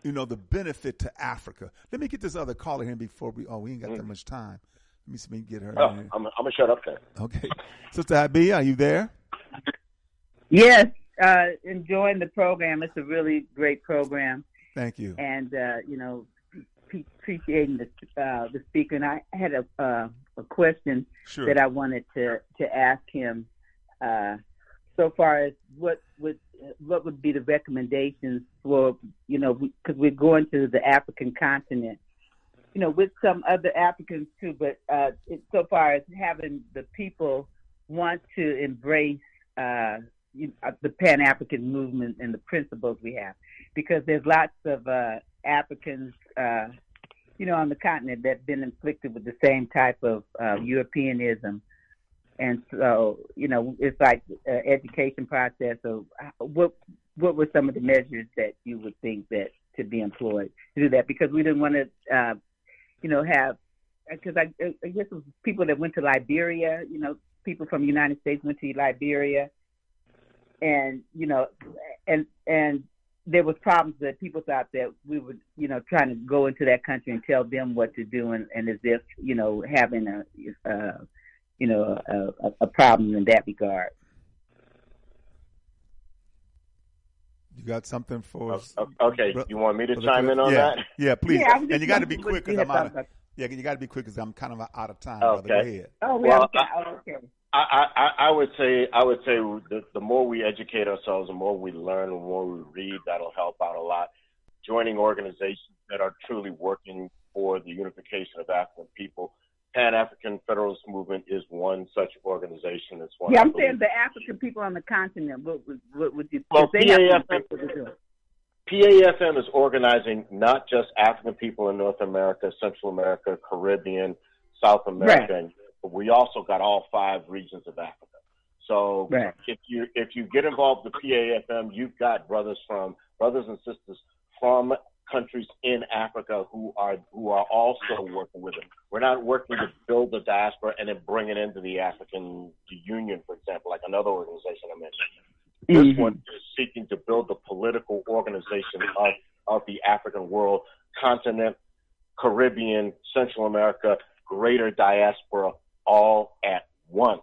you know the benefit to Africa. Let me get this other caller in before we. Oh, we ain't got that much time. Let me see if we can get her. Oh, in. I'm, I'm gonna shut up then. Okay, Sister Abby, are you there? Yes, uh, enjoying the program. It's a really great program, Thank you. and uh, you know, pre- appreciating the uh, the speaker. And I had a uh, a question Sure. that I wanted to to ask him. Uh, so far as what would what would be the recommendations for you know because we're going to the African continent, you know, with some other Africans too. But uh, it, so far as having the people want to embrace uh, you, uh, the Pan African movement and the principles we have, because there's lots of uh, Africans, uh, you know, on the continent that've been inflicted with the same type of uh, Europeanism. And so, you know, it's like uh, education process. So, uh, what what were some of the measures that you would think that to be employed to do that? Because we didn't want to, uh, you know, have because I, I guess it was people that went to Liberia. You know, people from the United States went to Liberia, and you know, and and there was problems that people thought that we would, you know, trying to go into that country and tell them what to do, and, and as if you know having a, uh, you know, a, a, a problem in that regard. You got something for oh, us? Oh, okay, you want me to chime Cliff? in on yeah. that? Yeah, please. Yeah, and you got to be quick because I'm out of. Yeah, you got to be quick because I'm kind of out of time. Brother. Go Okay. ahead. Oh, Well, well, okay. Oh, okay. I, I, I- I would say I would say the, the more we educate ourselves, the more we learn, the more we read, that'll help out a lot. Joining organizations that are truly working for the unification of African people. Pan African Federalist Movement is one such organization. It's one. Yeah, I'm saying the African people on the continent. What would what would you? Well, they PAFM what to do. PAFM is organizing not just African people in North America, Central America, Caribbean, South America, Right. but we also got all five regions of Africa. So Right. if you if you get involved with PAFM, you've got brothers from brothers and sisters from countries in Africa who are who are also working with it. We're not working to build the diaspora and then bring it into the African Union, for example, like another organization I mentioned. This Mhm. one is seeking to build the political organization of, of the African world, continent, Caribbean, Central America, greater diaspora, all at once.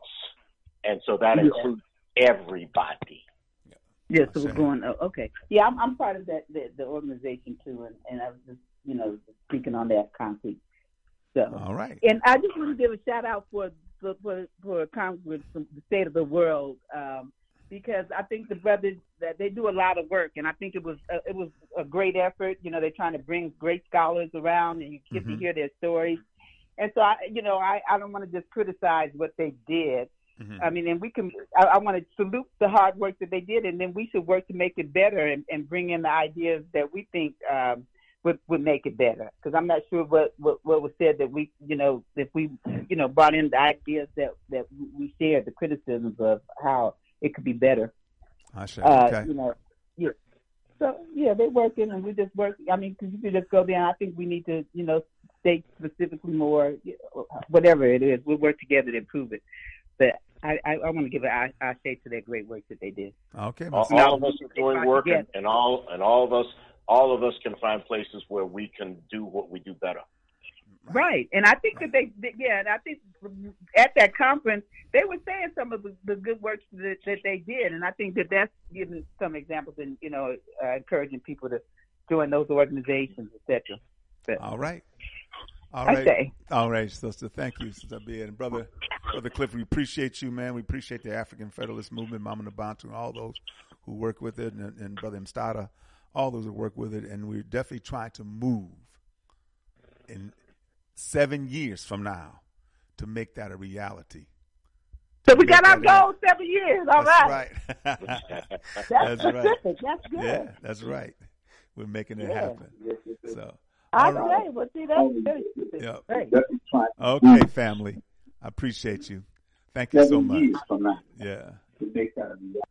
And so that Yeah. includes everybody. Yeah, so we're going. Okay, yeah, I'm, I'm part of that the, the organization too, and, and I was just you know speaking on that concrete. So All right. and I just want to give a shout out for for for, for Congress from the state of the world um, because I think the brothers that they do a lot of work, and I think it was uh, it was a great effort. You know, they're trying to bring great scholars around, and you get to Mhm. hear their stories. And so I, you know, I, I don't want to just criticize what they did. I mean, and we can. I, I want to salute the hard work that they did, and then we should work to make it better and, and bring in the ideas that we think um, would would make it better. Because I'm not sure what, what what was said that we, you know, if we, you know, brought in the ideas that that we shared, the criticisms of how it could be better. I should. Uh, okay. You know, yeah. So yeah, they're working, and we just work. I mean, because you could just go there. And I think we need to, you know, state specifically more, whatever it is. We'll work together to improve it. But I, I, I want to give an eye, eye to that great work that they did. Okay. All, Now, all of us are doing work, and, and all and all of us, all of us can find places where we can do what we do better. Right, and I think that they, that, yeah, and I think at that conference they were saying some of the, the good work that, that they did, and I think that that's giving some examples and you know uh, encouraging people to join those organizations, etc. But All right. All I right. say. All right, sister. Thank you, sister Bia. And brother, brother Cliff, we appreciate you, man. We appreciate the African Federalist Movement, Mama Nabantu, and all those who work with it, and, and brother Mstada, all those who work with it. And we're definitely trying to move in seven years from now to make that a reality. So we got our goal seven years. All That's right. right. That's That's right. That's good. Yeah, that's right. We're making it Yeah. happen. So, I all right. say, well, see, that's very specific. Yep. Hey. Okay, family. I appreciate you. Thank you so much. years from now. Yeah. To make that a reality.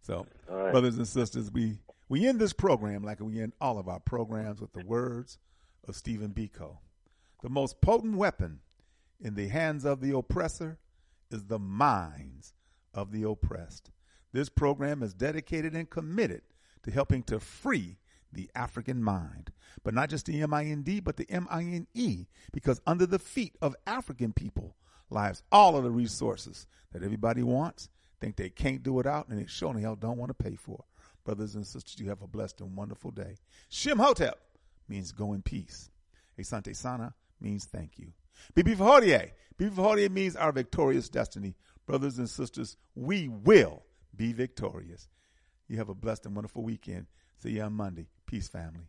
So, All right. brothers and sisters, we we end this program like we end all of our programs with the words of Stephen Biko. The most potent weapon in the hands of the oppressor is the minds of the oppressed. This program is dedicated and committed to helping to free the African mind, but not just the M I N D, but the M I N E, because under the feet of African people lies all of the resources that everybody wants, think they can't do without, and they surely hell don't want to pay for. Brothers and sisters, you have a blessed and wonderful day. Shem Hotep means go in peace. Asante Sana means thank you. Bibi Fahodie. Bibi Fahodie means our victorious destiny. Brothers and sisters, we will be victorious. You have a blessed and wonderful weekend. See you on Monday. Peace, family.